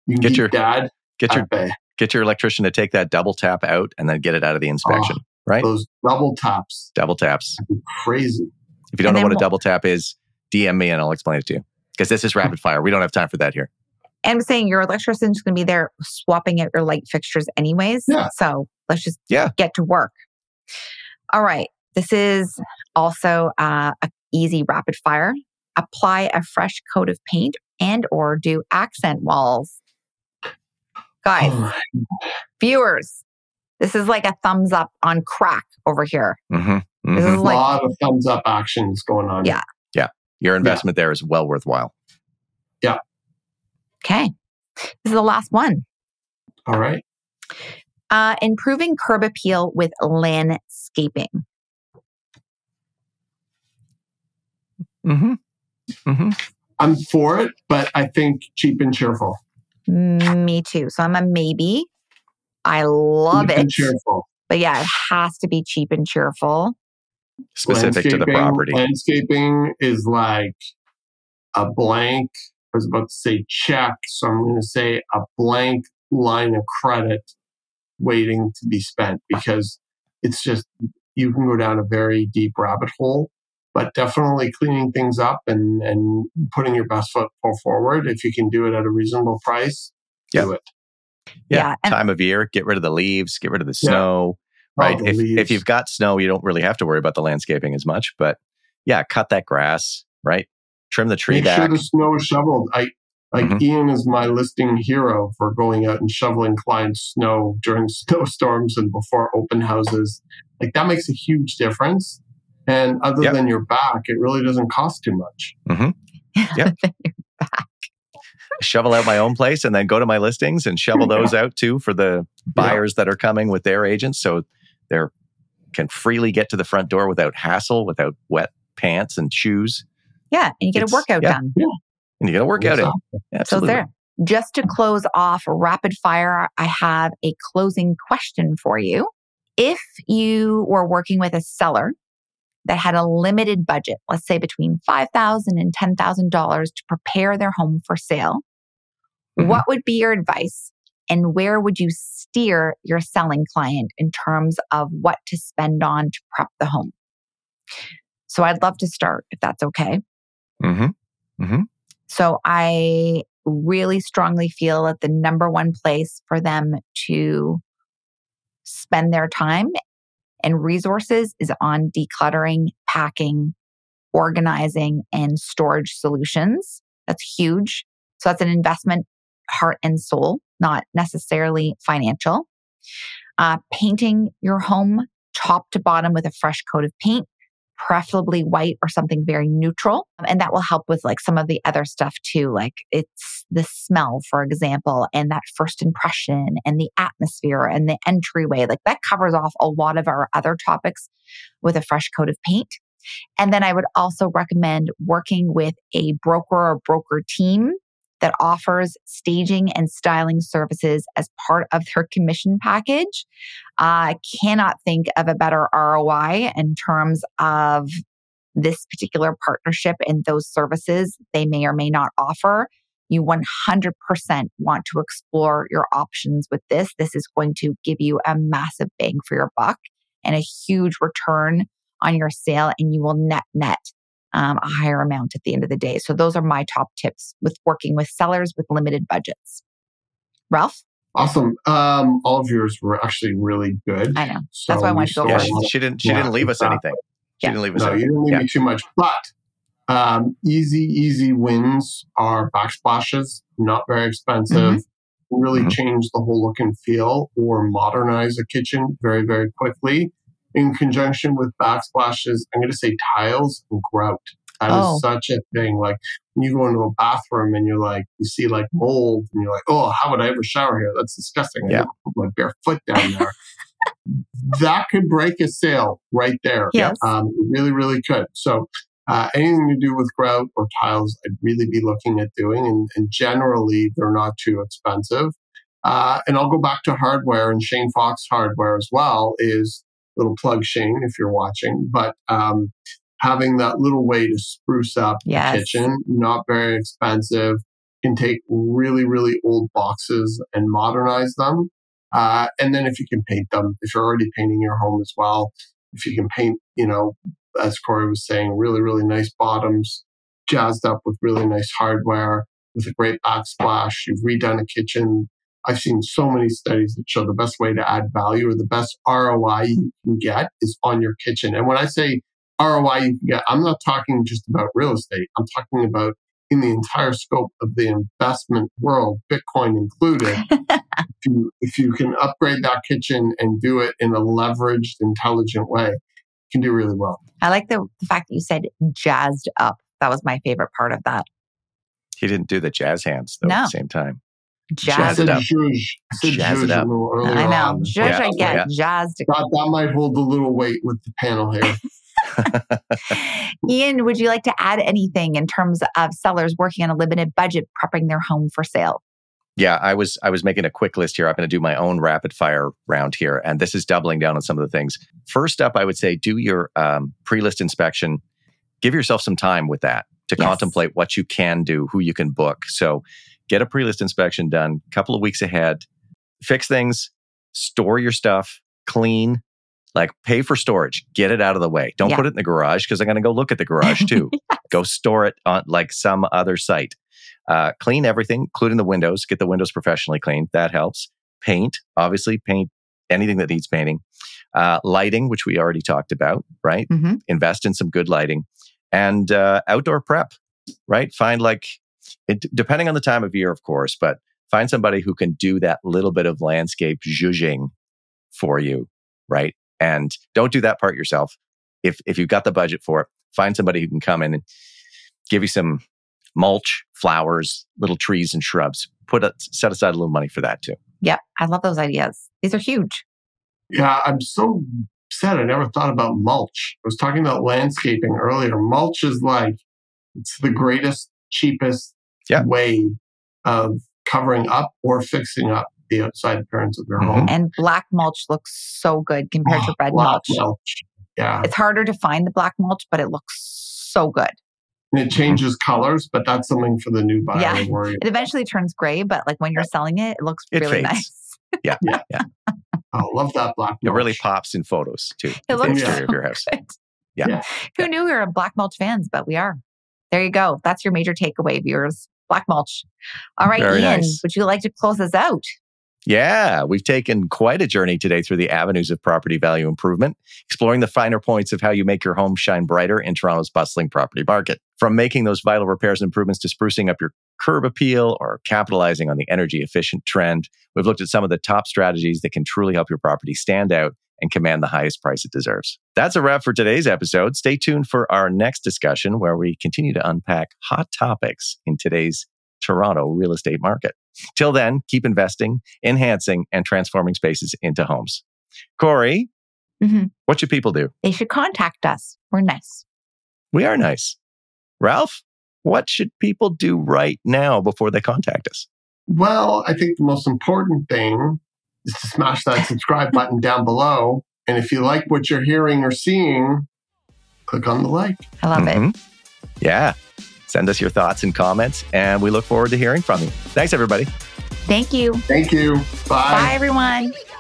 [SPEAKER 2] You can
[SPEAKER 1] Get
[SPEAKER 2] keep
[SPEAKER 1] your-
[SPEAKER 2] dad
[SPEAKER 1] Get your
[SPEAKER 2] at bay.
[SPEAKER 1] get your electrician to take that double tap out and then get it out of the inspection. right?
[SPEAKER 2] Those double taps,
[SPEAKER 1] Double taps.
[SPEAKER 2] crazy.
[SPEAKER 1] If you don't
[SPEAKER 3] And
[SPEAKER 1] know what a
[SPEAKER 3] we'll-
[SPEAKER 1] double tap is, DM me and I'll explain it to you. Because this is rapid fire. We don't have time for that here.
[SPEAKER 3] And I'm saying your electrician's going to be there swapping out your light fixtures anyways.
[SPEAKER 2] Yeah.
[SPEAKER 3] So let's just
[SPEAKER 1] Yeah.
[SPEAKER 3] get to work. All right. This is also uh, a easy rapid fire. Apply a fresh coat of paint and or do accent walls. Guys,
[SPEAKER 2] Oh,
[SPEAKER 3] viewers, this is like a thumbs up on crack over here.
[SPEAKER 1] Mm-hmm.
[SPEAKER 3] This
[SPEAKER 1] hmm
[SPEAKER 3] is
[SPEAKER 2] a
[SPEAKER 3] like
[SPEAKER 2] lot of thumbs up actions going on.
[SPEAKER 3] Yeah. Yeah.
[SPEAKER 1] Your investment there is well worthwhile. Yeah.
[SPEAKER 3] Okay. This is the last one.
[SPEAKER 2] All right.
[SPEAKER 3] Uh, improving curb appeal with landscaping.
[SPEAKER 1] Mm-hmm. Mm-hmm.
[SPEAKER 2] I'm for it, but I think cheap and cheerful.
[SPEAKER 3] Me too. So I'm a maybe. I love
[SPEAKER 2] cheap
[SPEAKER 3] it.
[SPEAKER 2] and cheerful.
[SPEAKER 3] But yeah, it has to be cheap and cheerful.
[SPEAKER 1] Specific to the property.
[SPEAKER 2] Landscaping is like a blank. I was about to say check, so I'm going to say a blank line of credit waiting to be spent because it's just you can go down a very deep rabbit hole. But definitely cleaning things up and and putting your best foot forward. If you can do it at a reasonable price, do it.
[SPEAKER 1] Yeah.
[SPEAKER 3] Yeah, and-
[SPEAKER 1] Time of year, get rid of the leaves, get rid of the
[SPEAKER 2] Yeah.
[SPEAKER 1] snow.
[SPEAKER 2] All
[SPEAKER 1] Right.
[SPEAKER 2] the
[SPEAKER 1] If, if you've got snow, you don't really have to worry about the landscaping as much. But yeah, cut that grass, right? Trim the tree
[SPEAKER 2] Make
[SPEAKER 1] back.
[SPEAKER 2] sure the snow is shoveled. I like
[SPEAKER 1] Mhm.
[SPEAKER 2] Ian is my listing hero for going out and shoveling clients' snow during snowstorms and before open houses. Like that makes a huge difference. And other
[SPEAKER 1] Yep.
[SPEAKER 2] than your back, it really doesn't cost too much. Mm-hmm.
[SPEAKER 1] Yep. shovel out my own place and then go to my listings and shovel those out too for the buyers that are coming with their agents so they're can freely get to the front door without hassle without wet pants and shoes
[SPEAKER 3] yeah, and you get
[SPEAKER 1] It's-
[SPEAKER 3] a workout
[SPEAKER 1] yeah.
[SPEAKER 3] done.
[SPEAKER 1] And you got to work out it
[SPEAKER 2] Exactly.
[SPEAKER 3] So
[SPEAKER 1] absolutely
[SPEAKER 3] there. Just to close off rapid fire, I have a closing question for you. If you were working with a seller that had a limited budget, let's say between $5,000 and $10,000 to prepare their home for sale,
[SPEAKER 1] Mhm.
[SPEAKER 3] what would be your advice and where would you steer your selling client in terms of what to spend on to prep the home? So I'd love to start if that's okay. Mm-hmm.
[SPEAKER 1] hmm
[SPEAKER 3] So I really strongly feel that the number one place for them to spend their time and resources is on decluttering, packing, organizing, and storage solutions. That's huge. So that's an investment, heart and soul, not necessarily financial. Uh, painting your home top to bottom with a fresh coat of paint preferably white or something very neutral. And that will help with like some of the other stuff too. Like it's the smell, for example, and that first impression and the atmosphere and the entryway. Like that covers off a lot of our other topics with a fresh coat of paint. And then I would also recommend working with a broker or broker team that offers staging and styling services as part of their commission package. I cannot think of a better ROI in terms of this particular partnership and those services they may or may not offer. You 100% want to explore your options with this. This is going to give you a massive bang for your buck and a huge return on your sale, and you will net net um, a higher amount at the end of the day. So, those are my top tips with working with sellers with limited budgets. Ralph,
[SPEAKER 2] Awesome. Um, all of yours were actually really good.
[SPEAKER 3] I know.
[SPEAKER 2] So
[SPEAKER 3] That's why I
[SPEAKER 2] you
[SPEAKER 3] wanted to go
[SPEAKER 2] stole
[SPEAKER 1] yeah
[SPEAKER 3] first.
[SPEAKER 1] she, she didn't she didn't leave us anything she
[SPEAKER 3] Yeah.
[SPEAKER 1] didn't leave us
[SPEAKER 2] No, you didn't leave
[SPEAKER 1] yeah.
[SPEAKER 2] me too much. But Um, easy, easy wins are backsplashes, not very expensive.
[SPEAKER 3] Mm-hmm.
[SPEAKER 2] Really
[SPEAKER 1] Mhm.
[SPEAKER 2] change the whole look and feel or modernize a kitchen very, very quickly. In conjunction with backsplashes, I'm going to say tiles and grout. That is
[SPEAKER 3] Oh.
[SPEAKER 2] such a thing. Like when you go into a bathroom and you're like, you see like mold and you're like, oh, how would I ever shower here? That's disgusting. I
[SPEAKER 1] Yeah.
[SPEAKER 2] never put my bare foot down there. that could break a sale right there.
[SPEAKER 3] Yes.
[SPEAKER 2] Um, it really, really could. So uh, anything to do with grout or tiles, I'd really be looking at doing. And, and generally, they're not too expensive. Uh, and I'll go back to hardware and Shane Fox hardware as well is little plug Shane if you're watching, but um, having that little way to spruce up
[SPEAKER 3] Yes.
[SPEAKER 2] the kitchen, not very expensive, can take really, really old boxes and modernize them. Uh, and then if you can paint them, if you're already painting your home as well, if you can paint, you know, as Kori was saying, really, really nice bottoms, jazzed up with really nice hardware, with a great backsplash. You've redone a kitchen. I've seen so many studies that show the best way to add value or the best ROI you can get is on your kitchen. And when I say ROI you can get, I'm not talking just about real estate. I'm talking about in the entire scope of the investment world, Bitcoin included. if, you, if you can upgrade that kitchen and do it in a leveraged, intelligent way, you can do really well.
[SPEAKER 3] I like the, the fact that you said jazzed up. That was my favorite part of that.
[SPEAKER 1] He didn't do the jazz hands though at the same time.
[SPEAKER 3] Jazz.
[SPEAKER 1] Jazz it up.
[SPEAKER 2] zhuzh. I said
[SPEAKER 1] Jazz it up.
[SPEAKER 3] I know.
[SPEAKER 2] on.
[SPEAKER 3] Zhuzh,
[SPEAKER 1] Yeah,
[SPEAKER 3] I get
[SPEAKER 1] yeah.
[SPEAKER 3] jazzed.
[SPEAKER 2] That, that might hold a little weight with the panel here.
[SPEAKER 3] Ian, would you like to add anything in terms of sellers working on a limited budget, prepping their home for sale?
[SPEAKER 1] Yeah, I was I was making a quick list here. I'm going to do my own rapid fire round here, and this is doubling down on some of the things. First up, I would say do your um, pre-list inspection. Give yourself some time with that to
[SPEAKER 3] Yes.
[SPEAKER 1] contemplate what you can do, who you can book. So get a pre-list inspection done a couple of weeks ahead. Fix things, store your stuff, clean, like pay for storage, get it out of the way. Don't
[SPEAKER 3] Yeah.
[SPEAKER 1] put it in the garage because I'm going to go look at the garage too. Go store it on like some other site. Uh, clean everything, including the windows. Get the windows professionally cleaned. That helps. Paint, obviously, paint anything that needs painting. Uh, lighting, which we already talked about, right?
[SPEAKER 3] Mm-hmm.
[SPEAKER 1] Invest in some good lighting and uh, outdoor prep, right? Find like, it, depending on the time of year, of course, but find somebody who can do that little bit of landscape zhuzhing for you, right? And don't do that part yourself. If if you've got the budget for it, find somebody who can come in and give you some mulch, flowers, little trees and shrubs. Put a, set aside a little money for that too.
[SPEAKER 3] Yep. I love those ideas. These are huge.
[SPEAKER 2] Yeah, I'm so sad I never thought about mulch. I was talking about landscaping earlier. Mulch is like it's the greatest, cheapest
[SPEAKER 1] Yeah.
[SPEAKER 2] way of covering up or fixing up the outside appearance of your
[SPEAKER 1] Mhm.
[SPEAKER 2] home.
[SPEAKER 3] And black mulch looks so good compared to
[SPEAKER 2] Oh,
[SPEAKER 3] red
[SPEAKER 2] black
[SPEAKER 3] mulch.
[SPEAKER 2] Yeah.
[SPEAKER 3] It's harder to find the black mulch, but it looks so good.
[SPEAKER 2] And it changes colors, but that's something for the new buyer
[SPEAKER 3] Yeah.
[SPEAKER 2] to worry
[SPEAKER 3] It eventually turns gray, but like when you're selling it, it looks
[SPEAKER 1] It
[SPEAKER 3] really
[SPEAKER 1] fades.
[SPEAKER 3] nice.
[SPEAKER 1] Yeah,
[SPEAKER 2] Yeah.
[SPEAKER 1] yeah.
[SPEAKER 2] Oh, love that black
[SPEAKER 1] It really pops in photos too.
[SPEAKER 3] It
[SPEAKER 1] the
[SPEAKER 3] looks
[SPEAKER 1] exterior of
[SPEAKER 3] so
[SPEAKER 1] your house.
[SPEAKER 3] good.
[SPEAKER 1] Yeah.
[SPEAKER 2] Yeah.
[SPEAKER 3] Who knew we were a black mulch fans, but we are. There you go. That's your major takeaway, viewers. Black mulch. All right,
[SPEAKER 1] Very
[SPEAKER 3] Ian,
[SPEAKER 1] nice.
[SPEAKER 3] would you like to close us out?
[SPEAKER 1] Yeah, we've taken quite a journey today through the avenues of property value improvement, exploring the finer points of how you make your home shine brighter in Toronto's bustling property market. From making those vital repairs and improvements to sprucing up your curb appeal or capitalizing on the energy efficient trend, we've looked at some of the top strategies that can truly help your property stand out and command the highest price it deserves. That's a wrap for today's episode. Stay tuned for our next discussion where we continue to unpack hot topics in today's Toronto real estate market. Till then, keep investing, enhancing, and transforming spaces into homes. Kori,
[SPEAKER 3] Mhm.
[SPEAKER 1] what should people do?
[SPEAKER 3] They should contact us. We're nice.
[SPEAKER 1] We are nice. Ralph, what should people do right now before they contact us?
[SPEAKER 2] Well, I think the most important thing is to smash that subscribe button down below. And if you like what you're hearing or seeing, click on the like.
[SPEAKER 3] I love it.
[SPEAKER 1] Mhm. Yeah. Send us your thoughts and comments, and we look forward to hearing from you. Thanks, everybody.
[SPEAKER 3] Thank you.
[SPEAKER 2] Thank you.
[SPEAKER 3] Bye everyone.
[SPEAKER 4] Here we go.